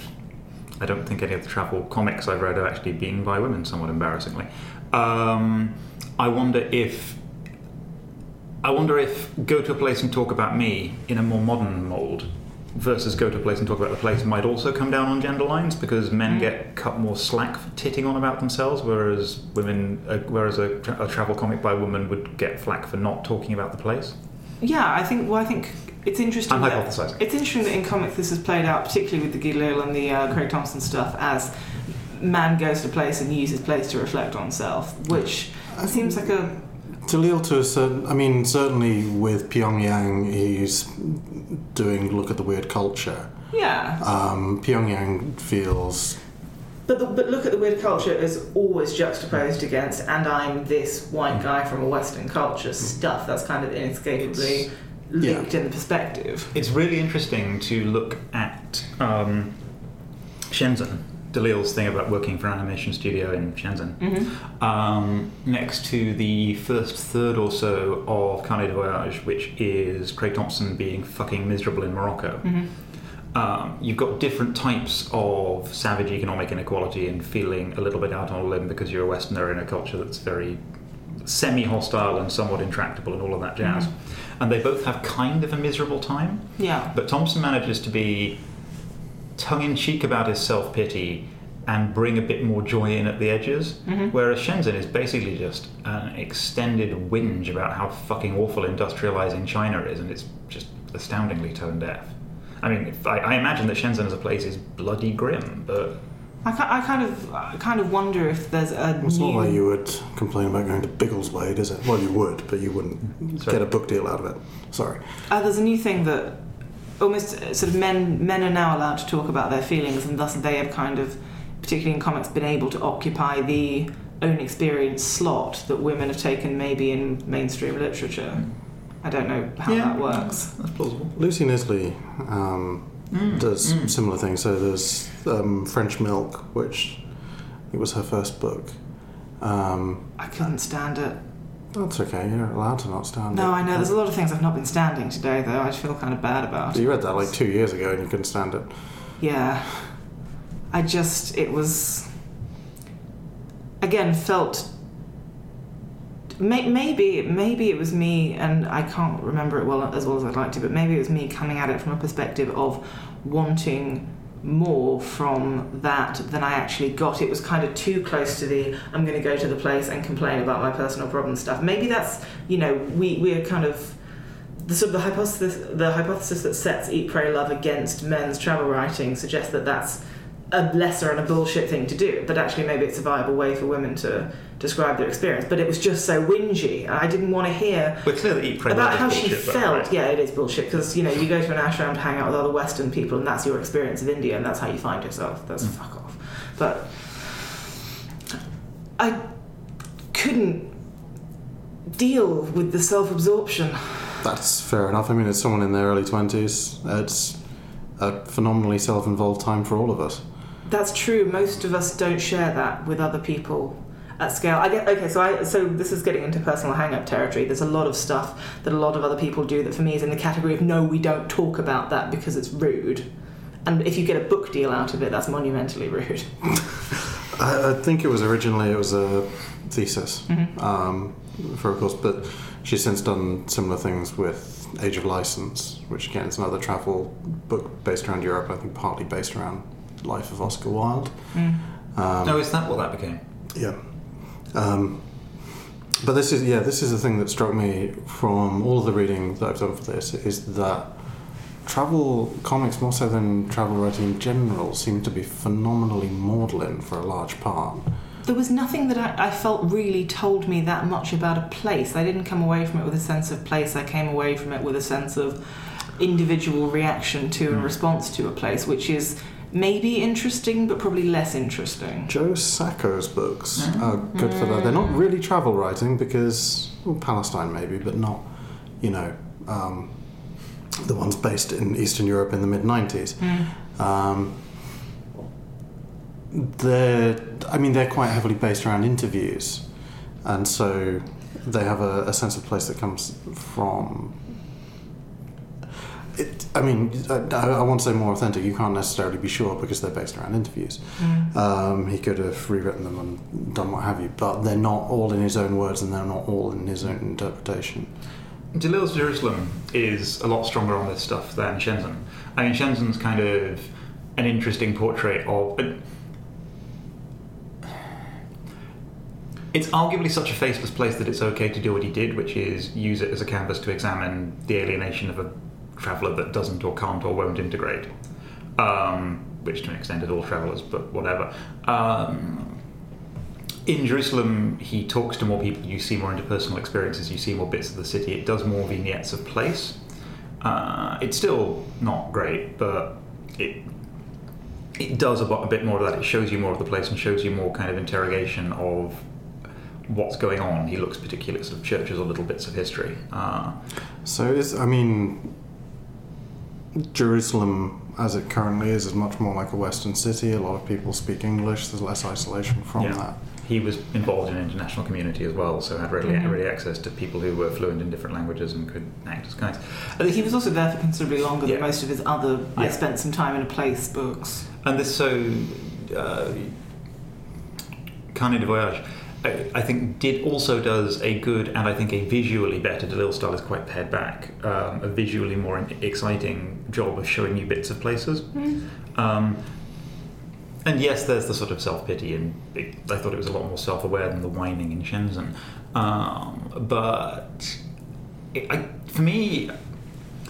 I don't think any of the travel comics I've read have actually been by women, somewhat embarrassingly. Um, I wonder if. I wonder if go to a place and talk about me in a more modern mould versus go to a place and talk about the place might also come down on gender lines because men Mm. get cut more slack for titting on about themselves, whereas women, uh, whereas a, tra- a travel comic by a woman would get flack for not talking about the place. yeah, I think. Well, I think it's interesting. I'm that- hypothesizing. It's interesting that in comics this has played out, particularly with the Delisle and the uh, Craig Thompson stuff, as man goes to place and uses place to reflect on self, which seems like a Talil to a certain, I mean, certainly with Pyongyang, he's doing look at the weird culture. yeah. Um, Pyongyang feels But the, but look at the weird culture as always juxtaposed against, and I'm this white guy from a Western culture stuff. That's kind of inescapably linked in the perspective. It's really interesting to look at um, Shenzhen, Delisle's thing about working for an animation studio in Shenzhen, Mm-hmm. um, next to the first third or so of Carnet de Voyage, which is Craig Thompson being fucking miserable in Morocco. Mm-hmm. Um, you've got different types of savage economic inequality and feeling a little bit out on a limb because you're a Westerner in a culture that's very semi hostile and somewhat intractable and all of that jazz. And they both have kind of a miserable time. Yeah. But Thompson manages to be tongue in cheek about his self pity and bring a bit more joy in at the edges. Mhm. Whereas Shenzhen is basically just an extended whinge about how fucking awful industrializing China is, and it's just astoundingly tone deaf. I mean, if I, I imagine that Shenzhen as a place is bloody grim, but I, ki- I kind of I kind of wonder if there's a It's new. not like you would complain about going to Biggleswade, is it? Well, you would, but you wouldn't Sorry. get a book deal out of it. Sorry. Uh, there's a new thing that almost uh, sort of men men are now allowed to talk about their feelings, and thus they have kind of, particularly in comics, been able to occupy the own experience slot that women have taken maybe in mainstream literature. I don't know how Yeah. that works. that's plausible. Lucy Knisley um, does mm. similar things. So there's um, French Milk, which it was her first book. Um, I couldn't stand it. That's okay. You're allowed to not stand it. No, I know. There's a lot of things I've not been standing today, though. I just feel kind of bad about. You read that like two years ago and you couldn't stand it. Yeah. I just, it was, again, felt. May, maybe, maybe it was me, and I can't remember it well as well as I'd like to, but maybe it was me coming at it from a perspective of wanting more from that than I actually got. It was kind of too close to the I'm going to go to the place and complain about my personal problem stuff. Maybe that's, you know, we, we're kind of the sort of the hypothesis the hypothesis that sets Eat Pray Love against men's travel writing suggests that that's a lesser and a bullshit thing to do, but actually maybe it's a viable way for women to describe their experience. But it was just so whingy, and I didn't want to hear We're clear that Eat, Pray, about how she felt. right? Yeah, it is bullshit because you know you go to an ashram to hang out with other Western people, and that's your experience of India, and that's how you find yourself. That's Mm. fuck off. But I couldn't deal with the self-absorption. That's fair enough. I mean, it's someone in their early 20s. It's a phenomenally self involved time for all of us. That's true. Most of us don't share that with other people at scale. I get okay. So I so this is getting into personal hang-up territory. There's a lot of stuff that a lot of other people do that for me is in the category of no, we don't talk about that because it's rude. And if you get a book deal out of it, that's monumentally rude. [laughs] I, I think it was originally it was a thesis Mhm. um, for a course, but she's since done similar things with Age of License, which again is another travel book based around Europe. I think partly based around life of Oscar Wilde. Mm. Um, No, is that what that became? Yeah. Um, but this is yeah, this is the thing that struck me from all of the reading that I've done for this is that travel comics more so than travel writing in general seem to be phenomenally maudlin for a large part. There was nothing that I, I felt really told me that much about a place. I didn't come away from it with a sense of place. I came away from it with a sense of individual reaction to and Mm. response to a place, which is maybe interesting, but probably less interesting. Joe Sacco's books are good for that. They're not really travel writing because well, Palestine maybe, but not you know um, the ones based in Eastern Europe in the mid '90s. Um, they're, I mean, they're quite heavily based around interviews, and so they have a, a sense of place that comes from. It, I mean, I, I want to say more authentic. You can't necessarily be sure because they're based around interviews. Mm. Um, he could have rewritten them and done what have you, but they're not all in his own words and they're not all in his own interpretation. Delisle's Jerusalem is a lot stronger on this stuff than Shenzhen. I mean, Shenzhen's kind of an interesting portrait of. It's arguably such a faceless place that it's okay to do what he did, which is use it as a canvas to examine the alienation of a traveller that doesn't or can't or won't integrate. Um, which to an extent is all travellers, but whatever. Um, in Jerusalem, he talks to more people. You see more interpersonal experiences. You see more bits of the city. It does more vignettes of place. Uh, it's still not great, but it it does a, a bit more of that. It shows you more of the place and shows you more kind of interrogation of what's going on. He looks particularly at sort of churches or little bits of history. Uh, So is I mean, Jerusalem, as it currently is, is much more like a Western city. A lot of people speak English. There's less isolation from Yeah. that. He was involved in an international community as well, so had readily, Mhm. ready access to people who were fluent in different languages and could act as guides. Uh, He was also there for considerably longer Yeah. than most of his other I spent some time in a place books. And this so uh, Carnet de Voyage, I, I think, did also does a good and I think a visually better. Delisle style is quite pared back. Um, a visually more exciting job of showing you bits of places. Um, and yes, there's the sort of self pity, and it, I thought it was a lot more self aware than the whining in Shenzhen. Um, but it, I, for me,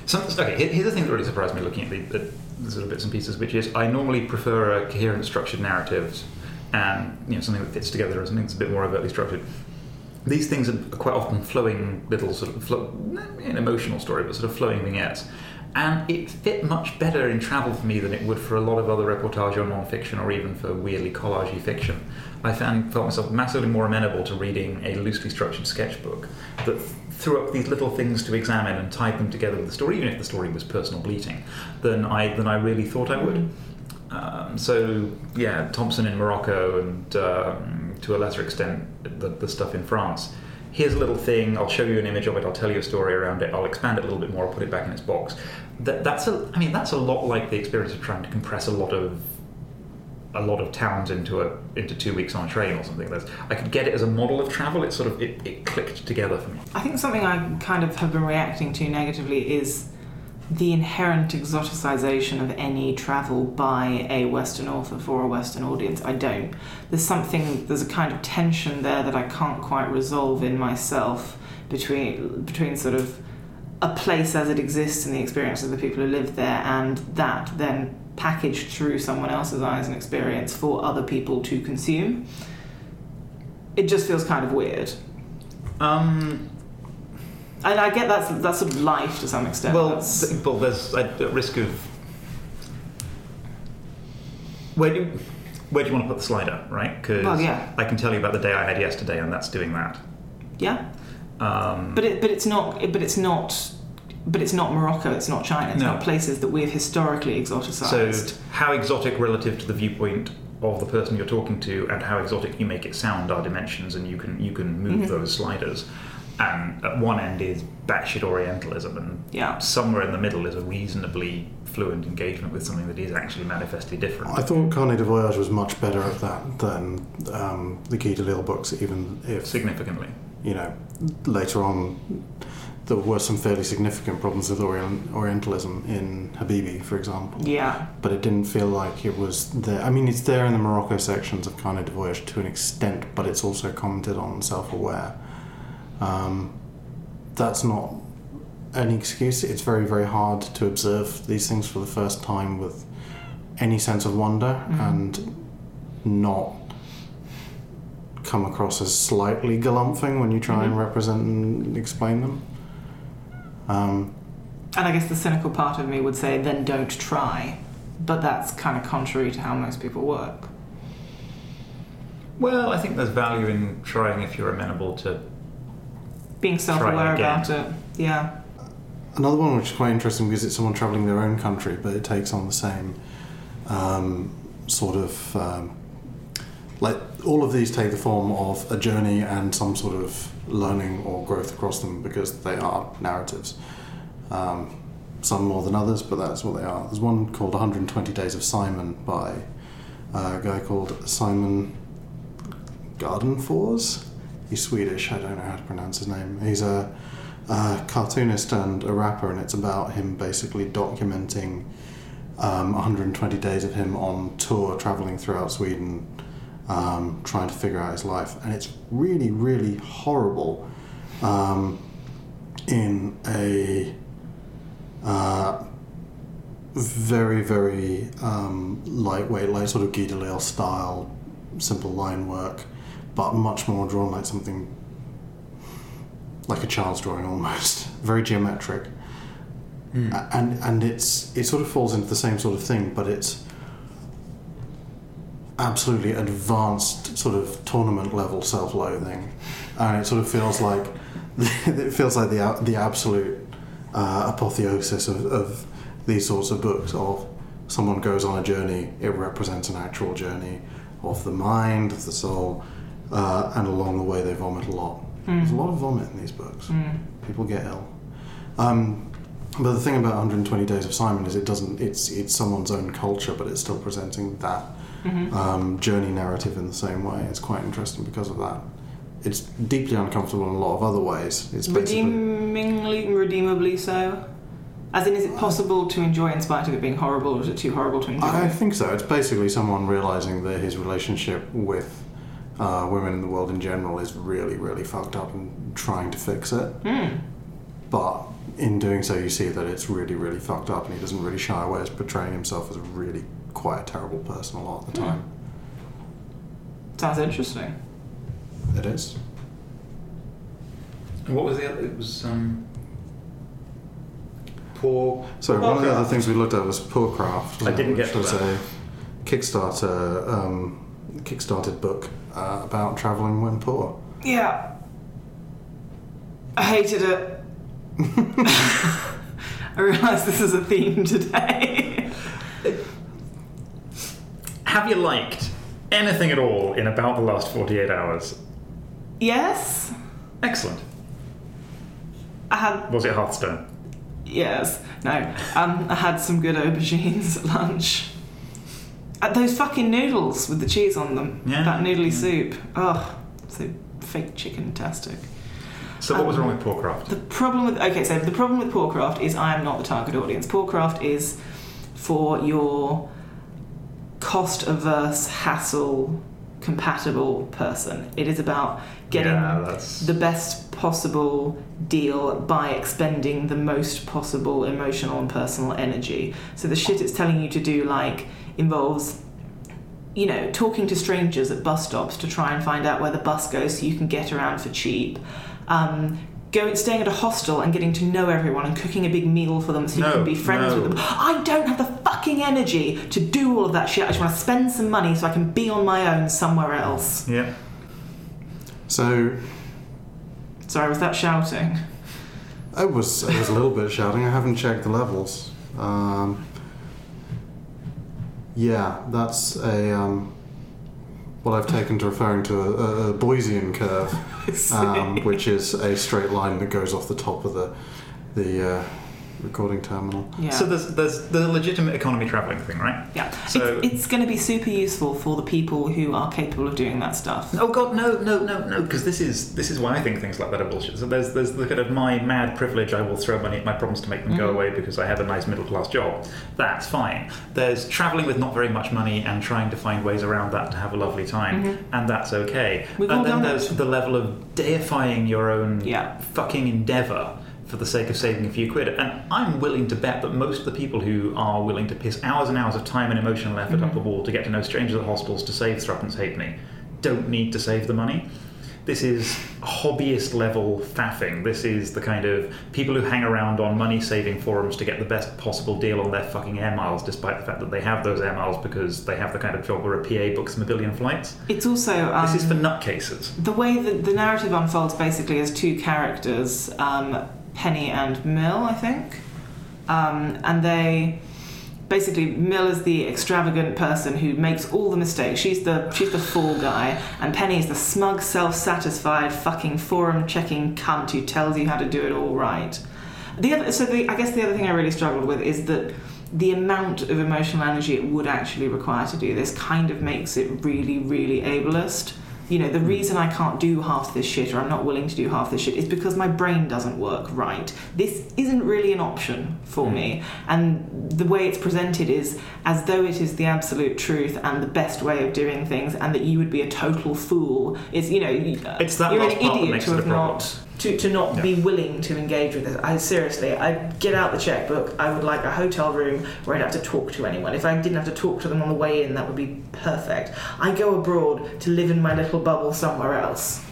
some, okay, here's the thing that really surprised me looking at the, the, the sort of bits and pieces, which is I normally prefer a coherent, structured narrative and you know something that fits together, or something that's a bit more overtly structured. These things are quite often flowing little sort of flow, an emotional story, but sort of flowing vignettes. And it fit much better in travel for me than it would for a lot of other reportage or non-fiction or even for weirdly collagey fiction. I found felt myself massively more amenable to reading a loosely structured sketchbook that threw up these little things to examine and tied them together with the story, even if the story was personal bleating, than I than I really thought I would. Um, so yeah, Thompson in Morocco and um, to a lesser extent the, the stuff in France. Here's a little thing. I'll show you an image of it. I'll tell you a story around it. I'll expand it a little bit more. I'll put it back in its box. That, that's a. I mean, that's a lot like the experience of trying to compress a lot of a lot of towns into a into two weeks on a train or something. That's, I could get it as a model of travel. It sort of it, it clicked together for me. I think something I kind of have been reacting to negatively is the inherent exoticization of any travel by a Western author for a Western audience. I don't. There's something, there's a kind of tension there that I can't quite resolve in myself between between sort of a place as it exists and the experience of the people who live there, and that then packaged through someone else's eyes and experience for other people to consume. It just feels kind of weird. Um, And I get that's that's sort of life to some extent. Well, That's- well, there's a, risk of where do where do you want to put the slider, right? Because Well, yeah. I can tell you about the day I had yesterday, and that's doing that. yeah, Um, but it but it's not but it's not but it's not Morocco. It's not China. It's No. not places that we've historically exoticized. so, how exotic relative to the viewpoint of the person you're talking to, and how exotic you make it sound are dimensions, and you can you can move Mhm. those sliders. And at one end is batshit Orientalism, and yeah, somewhere in the middle is a reasonably fluent engagement with something that is actually manifestly different. I thought Carnet de Voyage was much better at that than um, the Guy Delisle books, even if significantly. you know later on there were some fairly significant problems with Orient- Orientalism in Habibi, for example. yeah, But it didn't feel like it was there. I mean, it's there in the Morocco sections of Carnet de Voyage to an extent, but it's also commented on self-aware. Um, that's not an excuse. It's very, very hard to observe these things for the first time with any sense of wonder Mhm. and not come across as slightly galumphing when you try and Mhm. represent and explain them. Um, and I guess the cynical part of me would say then don't try, but that's kind of contrary to how most people work. Well, I think there's value in trying if you're amenable to. Being self-aware about it. Yeah, Another one which is quite interesting because it's someone travelling their own country, but it takes on the same um, sort of um, like all of these take the form of a journey and some sort of learning or growth across them because they are narratives. Um, some more than others, but that's what they are. There's one called 120 Days of Simon by a guy called Simon Gärdenfors. He's Swedish. I don't know how to pronounce his name. He's a a cartoonist and a rapper, and it's about him basically documenting um, 120 days of him on tour, traveling throughout Sweden, um, trying to figure out his life. And it's really, really horrible um, in a uh, very, very um, lightweight, like sort of Guy style, simple line work, but much more drawn like something like a child's drawing almost, [laughs] very geometric. A- And and it's it sort of falls into the same sort of thing, but it's absolutely advanced sort of tournament level self-loathing, and it sort of feels like [laughs] it feels like the the absolute uh, apotheosis of, of these sorts of books of someone goes on a journey, it represents an actual journey of the mind, of the soul, uh, and along the way they vomit a lot. There's a lot of vomit in these books. Mm. People get ill. Um, but the thing about 120 Days of Simon is it doesn't. It's it's someone's own culture, but it's still presenting that Mhm. um, journey narrative in the same way. It's quite interesting because of that. It's deeply uncomfortable in a lot of other ways. It's basically Redeemingly, redeemably so. As in, is it possible to enjoy in spite of it being horrible, or is it too horrible to enjoy? I think so. It's basically someone realizing that his relationship with uh, women in the world in general is really, really fucked up and trying to fix it. Hmm. But in doing so, you see that it's really, really fucked up, and he doesn't really shy away as portraying himself as a really quite a terrible person a lot of the Hmm. time. Sounds interesting. It is. And what was the other? It was um. Poor. So one of the other things we looked at was Poorcraft. I didn't which get to was that. a Kickstarter, um, Kickstarted book uh, about traveling when poor. Yeah. I hated it. [laughs] I realise this is a theme today. Have you liked anything at all in about the last forty-eight hours? yes, Excellent. I had. Was it Hearthstone? Yes, no. Um, I had some good aubergines at lunch. Uh, those fucking noodles with the cheese on them. Yeah, That noodly yeah. soup. Oh, so fake chicken tastic. So what was Um, wrong with Poorcraft? The problem with okay, so the problem with Poorcraft is I am not the target audience. Poorcraft is for your cost averse, hassle compatible person. It is about getting yeah, the best possible deal by expending the most possible emotional and personal energy. So the shit it's telling you to do like involves you know, talking to strangers at bus stops to try and find out where the bus goes so you can get around for cheap. Um, going, staying at a hostel and getting to know everyone and cooking a big meal for them so you can be friends no. with them. I don't have the fucking energy to do all of that shit. I just want to spend some money so I can be on my own somewhere else. yeah. So Sorry, was that shouting? it was it was a little bit shouting. I haven't checked the levels. Um, yeah, that's a um, what I've taken to referring to a, a, Bayesian curve. [laughs] um, which is a straight line that goes off the top of the the uh, recording terminal. yeah. So there's there's the legitimate economy traveling thing, right? Yeah, So- it's, it's going to be super useful for the people who are capable of doing that stuff. Oh God, no, no, no, no! Because this is this is why I think things like that are bullshit. So there's there's the kind of my mad privilege. I will throw money at my problems to make them go Mhm. away because I have a nice middle class job. That's fine. There's traveling with not very much money and trying to find ways around that to have a lovely time, Mhm. and that's okay. We've all and then done there's that. the level of deifying your own Yeah. fucking endeavour for the sake of saving a few quid. And I'm willing to bet that most of the people who are willing to piss hours and hours of time and emotional effort up Mhm. the wall to get to know strangers at hospitals to save Threepence Halfpenny don't need to save the money. This is hobbyist level faffing. This is the kind of people who hang around on money saving forums to get the best possible deal on their fucking air miles, despite the fact that they have those air miles because they have the kind of job where a PA books them a billion flights. It's also um, This is for nutcases. the way that the narrative unfolds basically as two characters, um, Penny and Mill, I think, um, and they basically Mill is the extravagant person who makes all the mistakes. She's the she's the fool guy, and Penny is the smug, self-satisfied, fucking forum-checking cunt who tells you how to do it all right. The other, so the, I guess the other thing I really struggled with is that the amount of emotional energy it would actually require to do this kind of makes it really, really ableist. You know, the hmm. reason I can't do half this shit or I'm not willing to do half this shit is because my brain doesn't work right. This isn't really an option for hmm. me. And the way it's presented is as though it is the absolute truth and the best way of doing things and that you would be a total fool. It's, you know, It's that you're an last part that idiot makes to have not to, to not Yeah. be willing to engage with it. I seriously, I'd get out the checkbook. I would like a hotel room where I'd have to talk to anyone. If I didn't have to talk to them on the way in, that would be perfect. I go abroad to live in my little bubble somewhere else,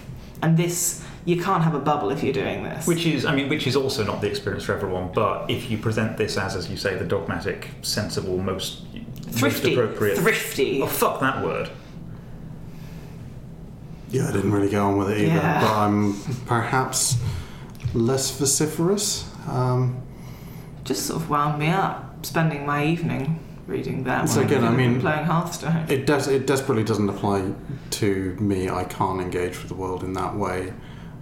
and this you can't have a bubble if you're doing this. Which is, I mean, which is also not the experience for everyone. But if you present this as, as you say, the dogmatic, sensible, most thrifty, most appropriate. thrifty. Oh fuck that word. Yeah, I didn't really get on with it either, Yeah. but I'm perhaps less vociferous Um, Just sort of wound me up, spending my evening reading that. So again, I could have been mean- playing Hearthstone. it des- it desperately doesn't apply to me. I can't engage with the world in that way.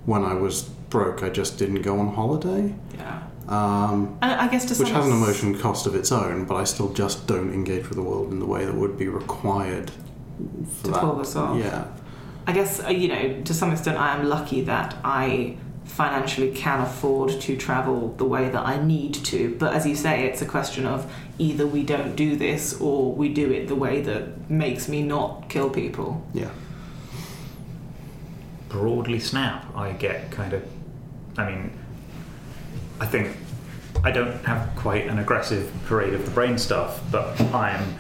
When I was broke, I just didn't go on holiday, yeah. um, I guess to which has an emotion cost of its own. But I still just don't engage with the world in the way that would be required for To that. pull this off. Yeah. I guess uh, you know to some extent I am lucky that I financially can afford to travel the way that I need to. But as you say, it's a question of either we don't do this or we do it the way that makes me not kill people. Yeah. broadly snap, I get kind of. I mean, I think I don't have quite an aggressive parade of the brain stuff, but I'm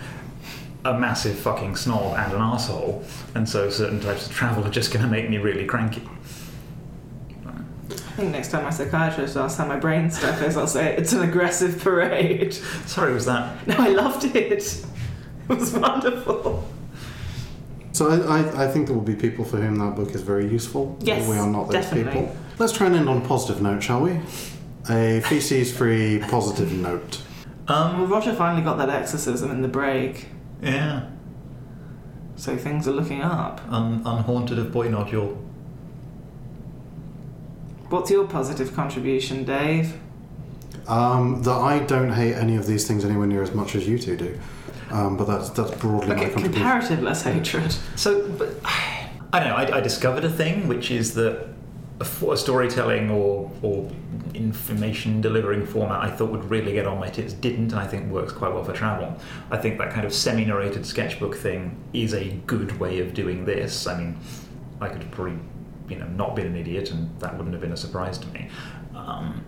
a massive fucking snob and an asshole, and so certain types of travel are just going to make me really cranky. I think next time my psychiatrist asks how my brain stuff is, I'll say it's an aggressive parade. Sorry, was that? [laughs] No, I loved it. It was wonderful. So I, I, I think there will be people for whom that book is very useful. Yes, we are not those definitely. people. Let's try and end on a positive note, shall we? A feces-free positive note. Well, Um, Roger finally got that exorcism in the break, yeah, so things are looking up. un- unhaunted of boy nodule. What's your positive contribution, Dave? Um, that I don't hate any of these things anywhere near as much as you two do. Um, but that's that's broadly my Okay, contribution. comparative less hatred. So, but [sighs] I don't know. I, I discovered a thing, which is that a, storytelling or or information delivering format I thought would really get on my tits didn't, and I think works quite well for travel. I think that kind of semi-narrated sketchbook thing is a good way of doing this. I mean, I could probably, you know, not been an idiot, and that wouldn't have been a surprise to me. Um,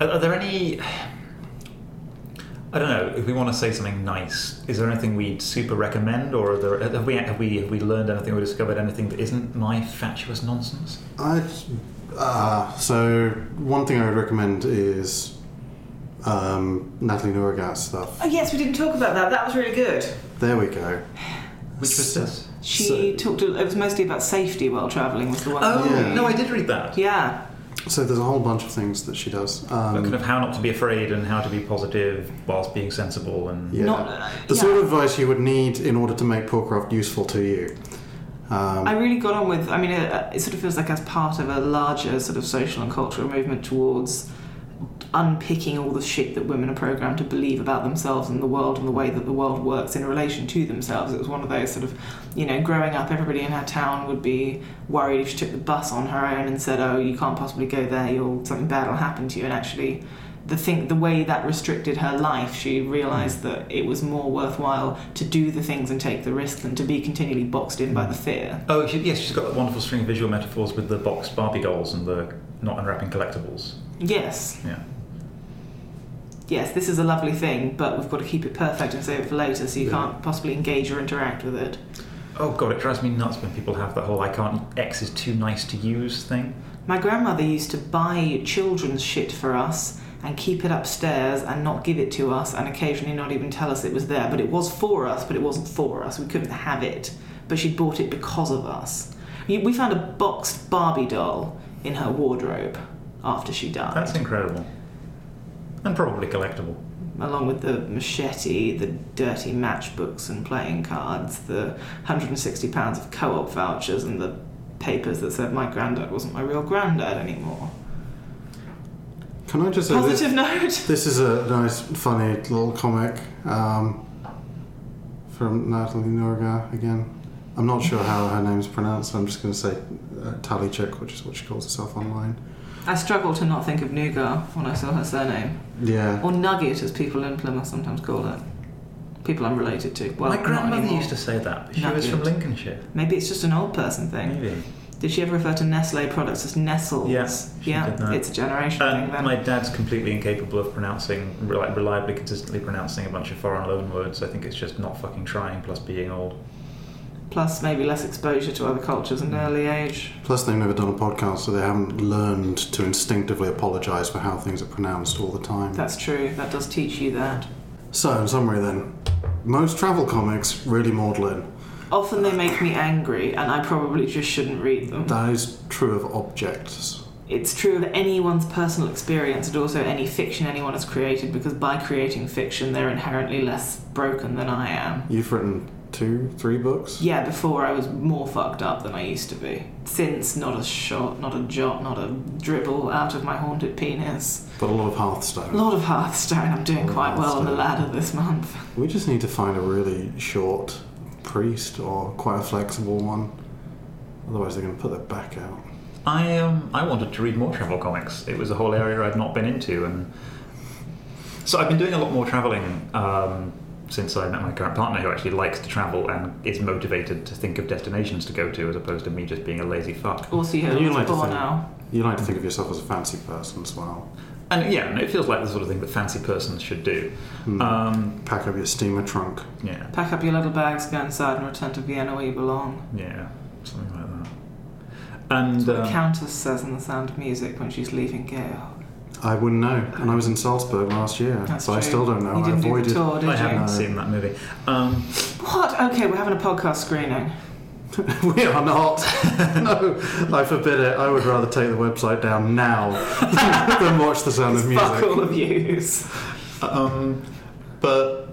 are, are there any? I don't know. If we want to say something nice, is there anything we'd super recommend, or are there, have we have we have we learned anything or discovered anything that isn't my fatuous nonsense? I, uh, so one thing I would recommend is um, Natalie Nourigat's stuff. Oh yes, we didn't talk about that. That was really good. There we go. Which was this? She So- talked. It was mostly about safety while traveling. Was the one. Oh Yeah. no, I did read that. Yeah. So there's a whole bunch of things that she does. But kind Um, of how not to be afraid and how to be positive whilst being sensible and yeah. Not- uh, the yeah. sort of advice you would need in order to make Poorcraft useful to you. Um, I really got on with. I mean, it, it sort of feels like as part of a larger sort of social and cultural movement towards unpicking all the shit that women are programmed to believe about themselves and the world and the way that the world works in relation to themselves. It was one of those sort of, you know, growing up, everybody in her town would be worried if she took the bus on her own and said, "Oh, you can't possibly go there. You'll something bad will happen to you." And actually. The thing, the way that restricted her life, she realised that it was more worthwhile to do the things and take the risk than to be continually boxed in by the fear. Oh, yes, she's got that wonderful string of visual metaphors with the boxed Barbie dolls and the not unwrapping collectibles. Yes, Yeah. yes, this is a lovely thing, but we've got to keep it perfect and save it for later, so you Yeah. can't possibly engage or interact with it. Oh god, it drives me nuts when people have that whole "I can't X is too nice to use" thing. My grandmother used to buy children's shit for us and keep it upstairs and not give it to us, and occasionally not even tell us it was there. But it was for us, but it wasn't for us. We couldn't have it, but she bought it because of us. We found a boxed Barbie doll in her wardrobe after she died. That's incredible, and probably collectible. along with the machete, the dirty matchbooks and playing cards, the £160 of co op vouchers, and the papers that said my granddad wasn't my real granddad anymore. can I just say this, Positive note! [laughs] this is a nice, funny little comic um, from Natalie Nourigat again. I'm not sure how her name's pronounced. I'm just going to say uh, Tally Chick, which is what she calls herself online. I struggle to not think of Nougat when I saw her surname. Yeah. Or Nugget, as people in Plymouth sometimes call it. People I'm related to. Well, My grandmother used to say that. but She was from Lincolnshire. Maybe it's just an old person thing. Maybe. Did she ever refer to Nestle products as Nestles? Yeah, she yeah, did that. it's a generation Um, thing then. my dad's completely incapable of pronouncing, like reliably, consistently pronouncing a bunch of foreign loan words. I think it's just not fucking trying, plus being old. Plus, maybe less exposure to other cultures in an early age. Plus, they've never done a podcast, so they haven't learned to instinctively apologise for how things are pronounced all the time. That's true. That does teach you that. So, in summary, then, most travel comics really maudlin. Often they make me angry, and I probably just shouldn't read them. That is true of objects. it's true of anyone's personal experience and also any fiction anyone has created because by creating fiction they're inherently less broken than I am. You've written two, three books. Yeah, before I was more fucked up than I used to be. Since not a shot, not a jot, not a dribble out of my haunted penis. But a lot of Hearthstone. A lot of Hearthstone. I'm doing quite well on the Hearthstone. ladder this month. We just need to find a really short priest or quite a flexible one. Otherwise, they're going to put their back out. I um I wanted to read more travel comics. It was a whole area I'd not been into, and so I've been doing a lot more traveling um, since I met my current partner, who actually likes to travel and is motivated to think of destinations to go to, as opposed to me just being a lazy fuck. Also, And you you're like to think- now. You like to think of yourself as a fancy person as well. And yeah, and it feels like the sort of thing that fancy persons should do. Hmm. Um, Pack up your steamer trunk. yeah, Pack up your little bags, go inside, and return to Vienna where you belong. yeah, something like that. And That's what the um, Countess says in The Sound of Music when she's leaving Gale. I wouldn't know. And I was in Salzburg last year, That's so I still don't know. You I didn't do avoided. the tour, did I you? haven't No. seen that movie. Um, What? Okay, we're having a podcast screening. [laughs] we are not. [laughs] no, I forbid it. I would rather take the website down now [laughs] than watch the sound of Music. Fuck all music. of yous. Um, but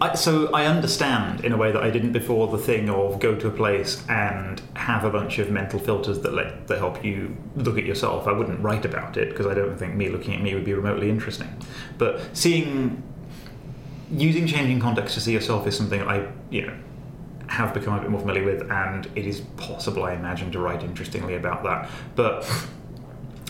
I, so I understand in a way that I didn't before the thing of go to a place and have a bunch of mental filters that let that help you look at yourself. I wouldn't write about it because I don't think me looking at me would be remotely interesting. But seeing using changing context to see yourself is something I you know have become a bit more familiar with, and it is possible, I imagine, to write interestingly about that. But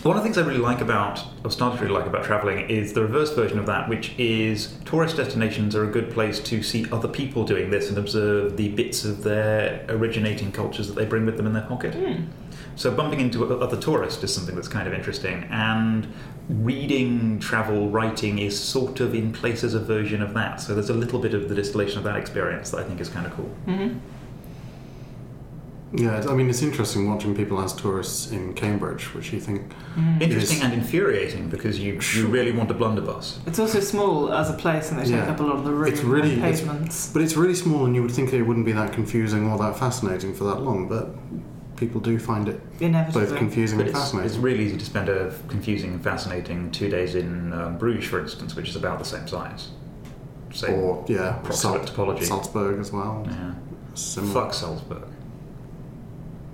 one of the things I really like about, or started to really like about traveling, is the reverse version of that, which is tourist destinations are a good place to see other people doing this and observe the bits of their originating cultures that they bring with them in their pocket. Hmm. So bumping into other tourists is something that's kind of interesting, and reading travel writing is sort of in places a version of that. So there's a little bit of the distillation of that experience that I think is kind of cool. hmm Yeah, I mean, it's interesting watching people as tourists in Cambridge, which you think Mm. Interesting Yes. and infuriating because you, you really want a blunderbuss. It's also small as a place, and they take up a lot of the room It's really- on it's- pavements. But it's really small, and you would think it wouldn't be that confusing or that fascinating for that long, but people do find it Inevitably. both confusing But and it's, it's really easy to spend a confusing and fascinating two days in um, Bruges, for instance, which is about the same size. Same or, yeah, proximate Salt, topology. Salzburg as well. Yeah. Similar. Fuck Salzburg.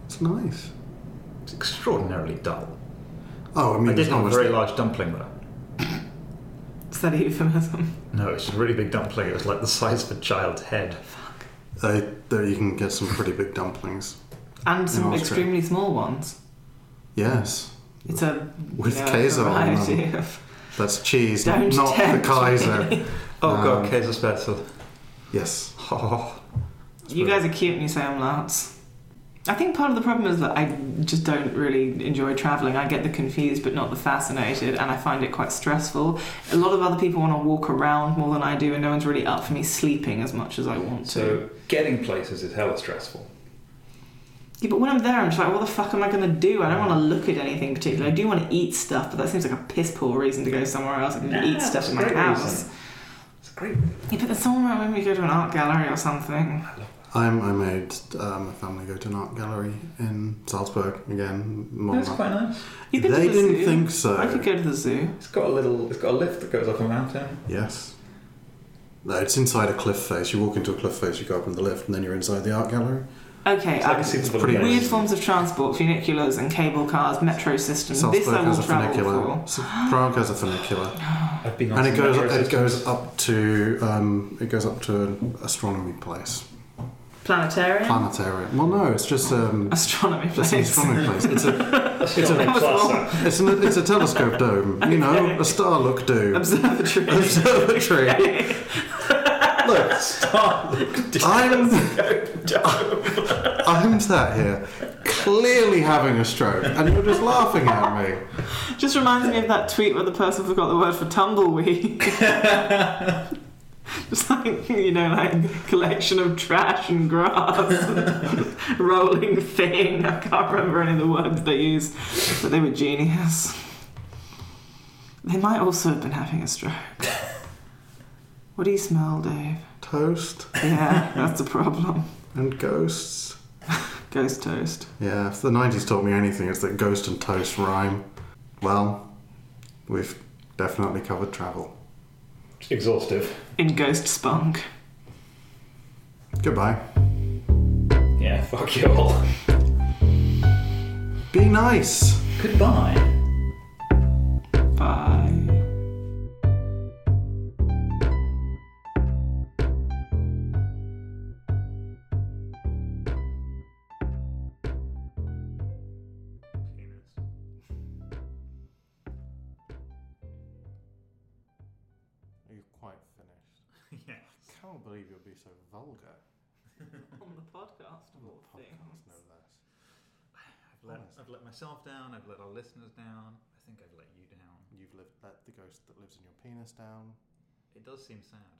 It's nice. It's extraordinarily dull. Oh, I mean, I did it's not have a much very large dumpling though. Is that a euphemism? No, it's a really big dumpling. It was like the size of a child's head. Uh, there you can get some pretty big dumplings. And some extremely small ones. Yes, It's a With you know, queso on them. of. that's cheese, Don't not the Kaiser. me. [laughs] Oh Um, god, special. Yes. [laughs] Oh. You guys are cute and you say umlauts. I think part of the problem is that I just don't really enjoy travelling. I get the confused but not the fascinated, and I find it quite stressful. A lot of other people want to walk around more than I do, and no one's really up for me sleeping as much as I want to. So getting places is hella stressful. Yeah, but when I'm there, I'm just like, what the fuck am I going to do? I don't want to look at anything particular. I do want to eat stuff, but that seems like a piss poor reason to go somewhere else. and Nah, eat stuff in my house. reason. It's great. Yeah, but there's somewhere when we go to an art gallery or something. I'm, I made um, a family go to an art gallery in Salzburg again. More That's quite nice. You could they do the didn't zoo. think so. I could go to the zoo. It's got a little. It's got a lift that goes up a mountain. Yes. No, it's inside a cliff face. You walk into a cliff face, you go up in the lift, and then you're inside the art gallery. Okay, It's like uh, a super pretty place. weird forms of transport, funiculars and cable cars, metro systems. Salzburg this I has will a travel funicular. for. Prague has a funicular, [gasps] I've been on and it some goes metro it goes up to um, it goes up to an astronomy place, Planetarium? planetarium. Well, no, it's just um, Astronomy it's an place. astronomy place. It's a it's That a was wrong. it's, an, it's a telescope dome. You know, a star look dome. Observatory. Observatory. Look, star look dome. I'm I'm sat here clearly having a stroke, and you're just laughing at me. Just reminds me of that tweet where the person forgot the word for tumbleweed. [laughs] [laughs] Just like, you know, like collection of trash and grass, [laughs] rolling thing. I can't remember any of the words they used, but they were genius. They might also have been having a stroke. What do you smell, Dave? Toast Yeah, that's the problem. and ghosts. [laughs] Ghost toast. Yeah, if the 90s taught me anything, it's that ghost and toast rhyme. Well, we've definitely covered travel. Exhaustive. In ghost spunk. Goodbye. Yeah, fuck you all. Be nice. Goodbye. Bye. Myself down, I've let our listeners down, I think I've let you down. You've lived, let the ghost that lives in your penis down. It does seem sad.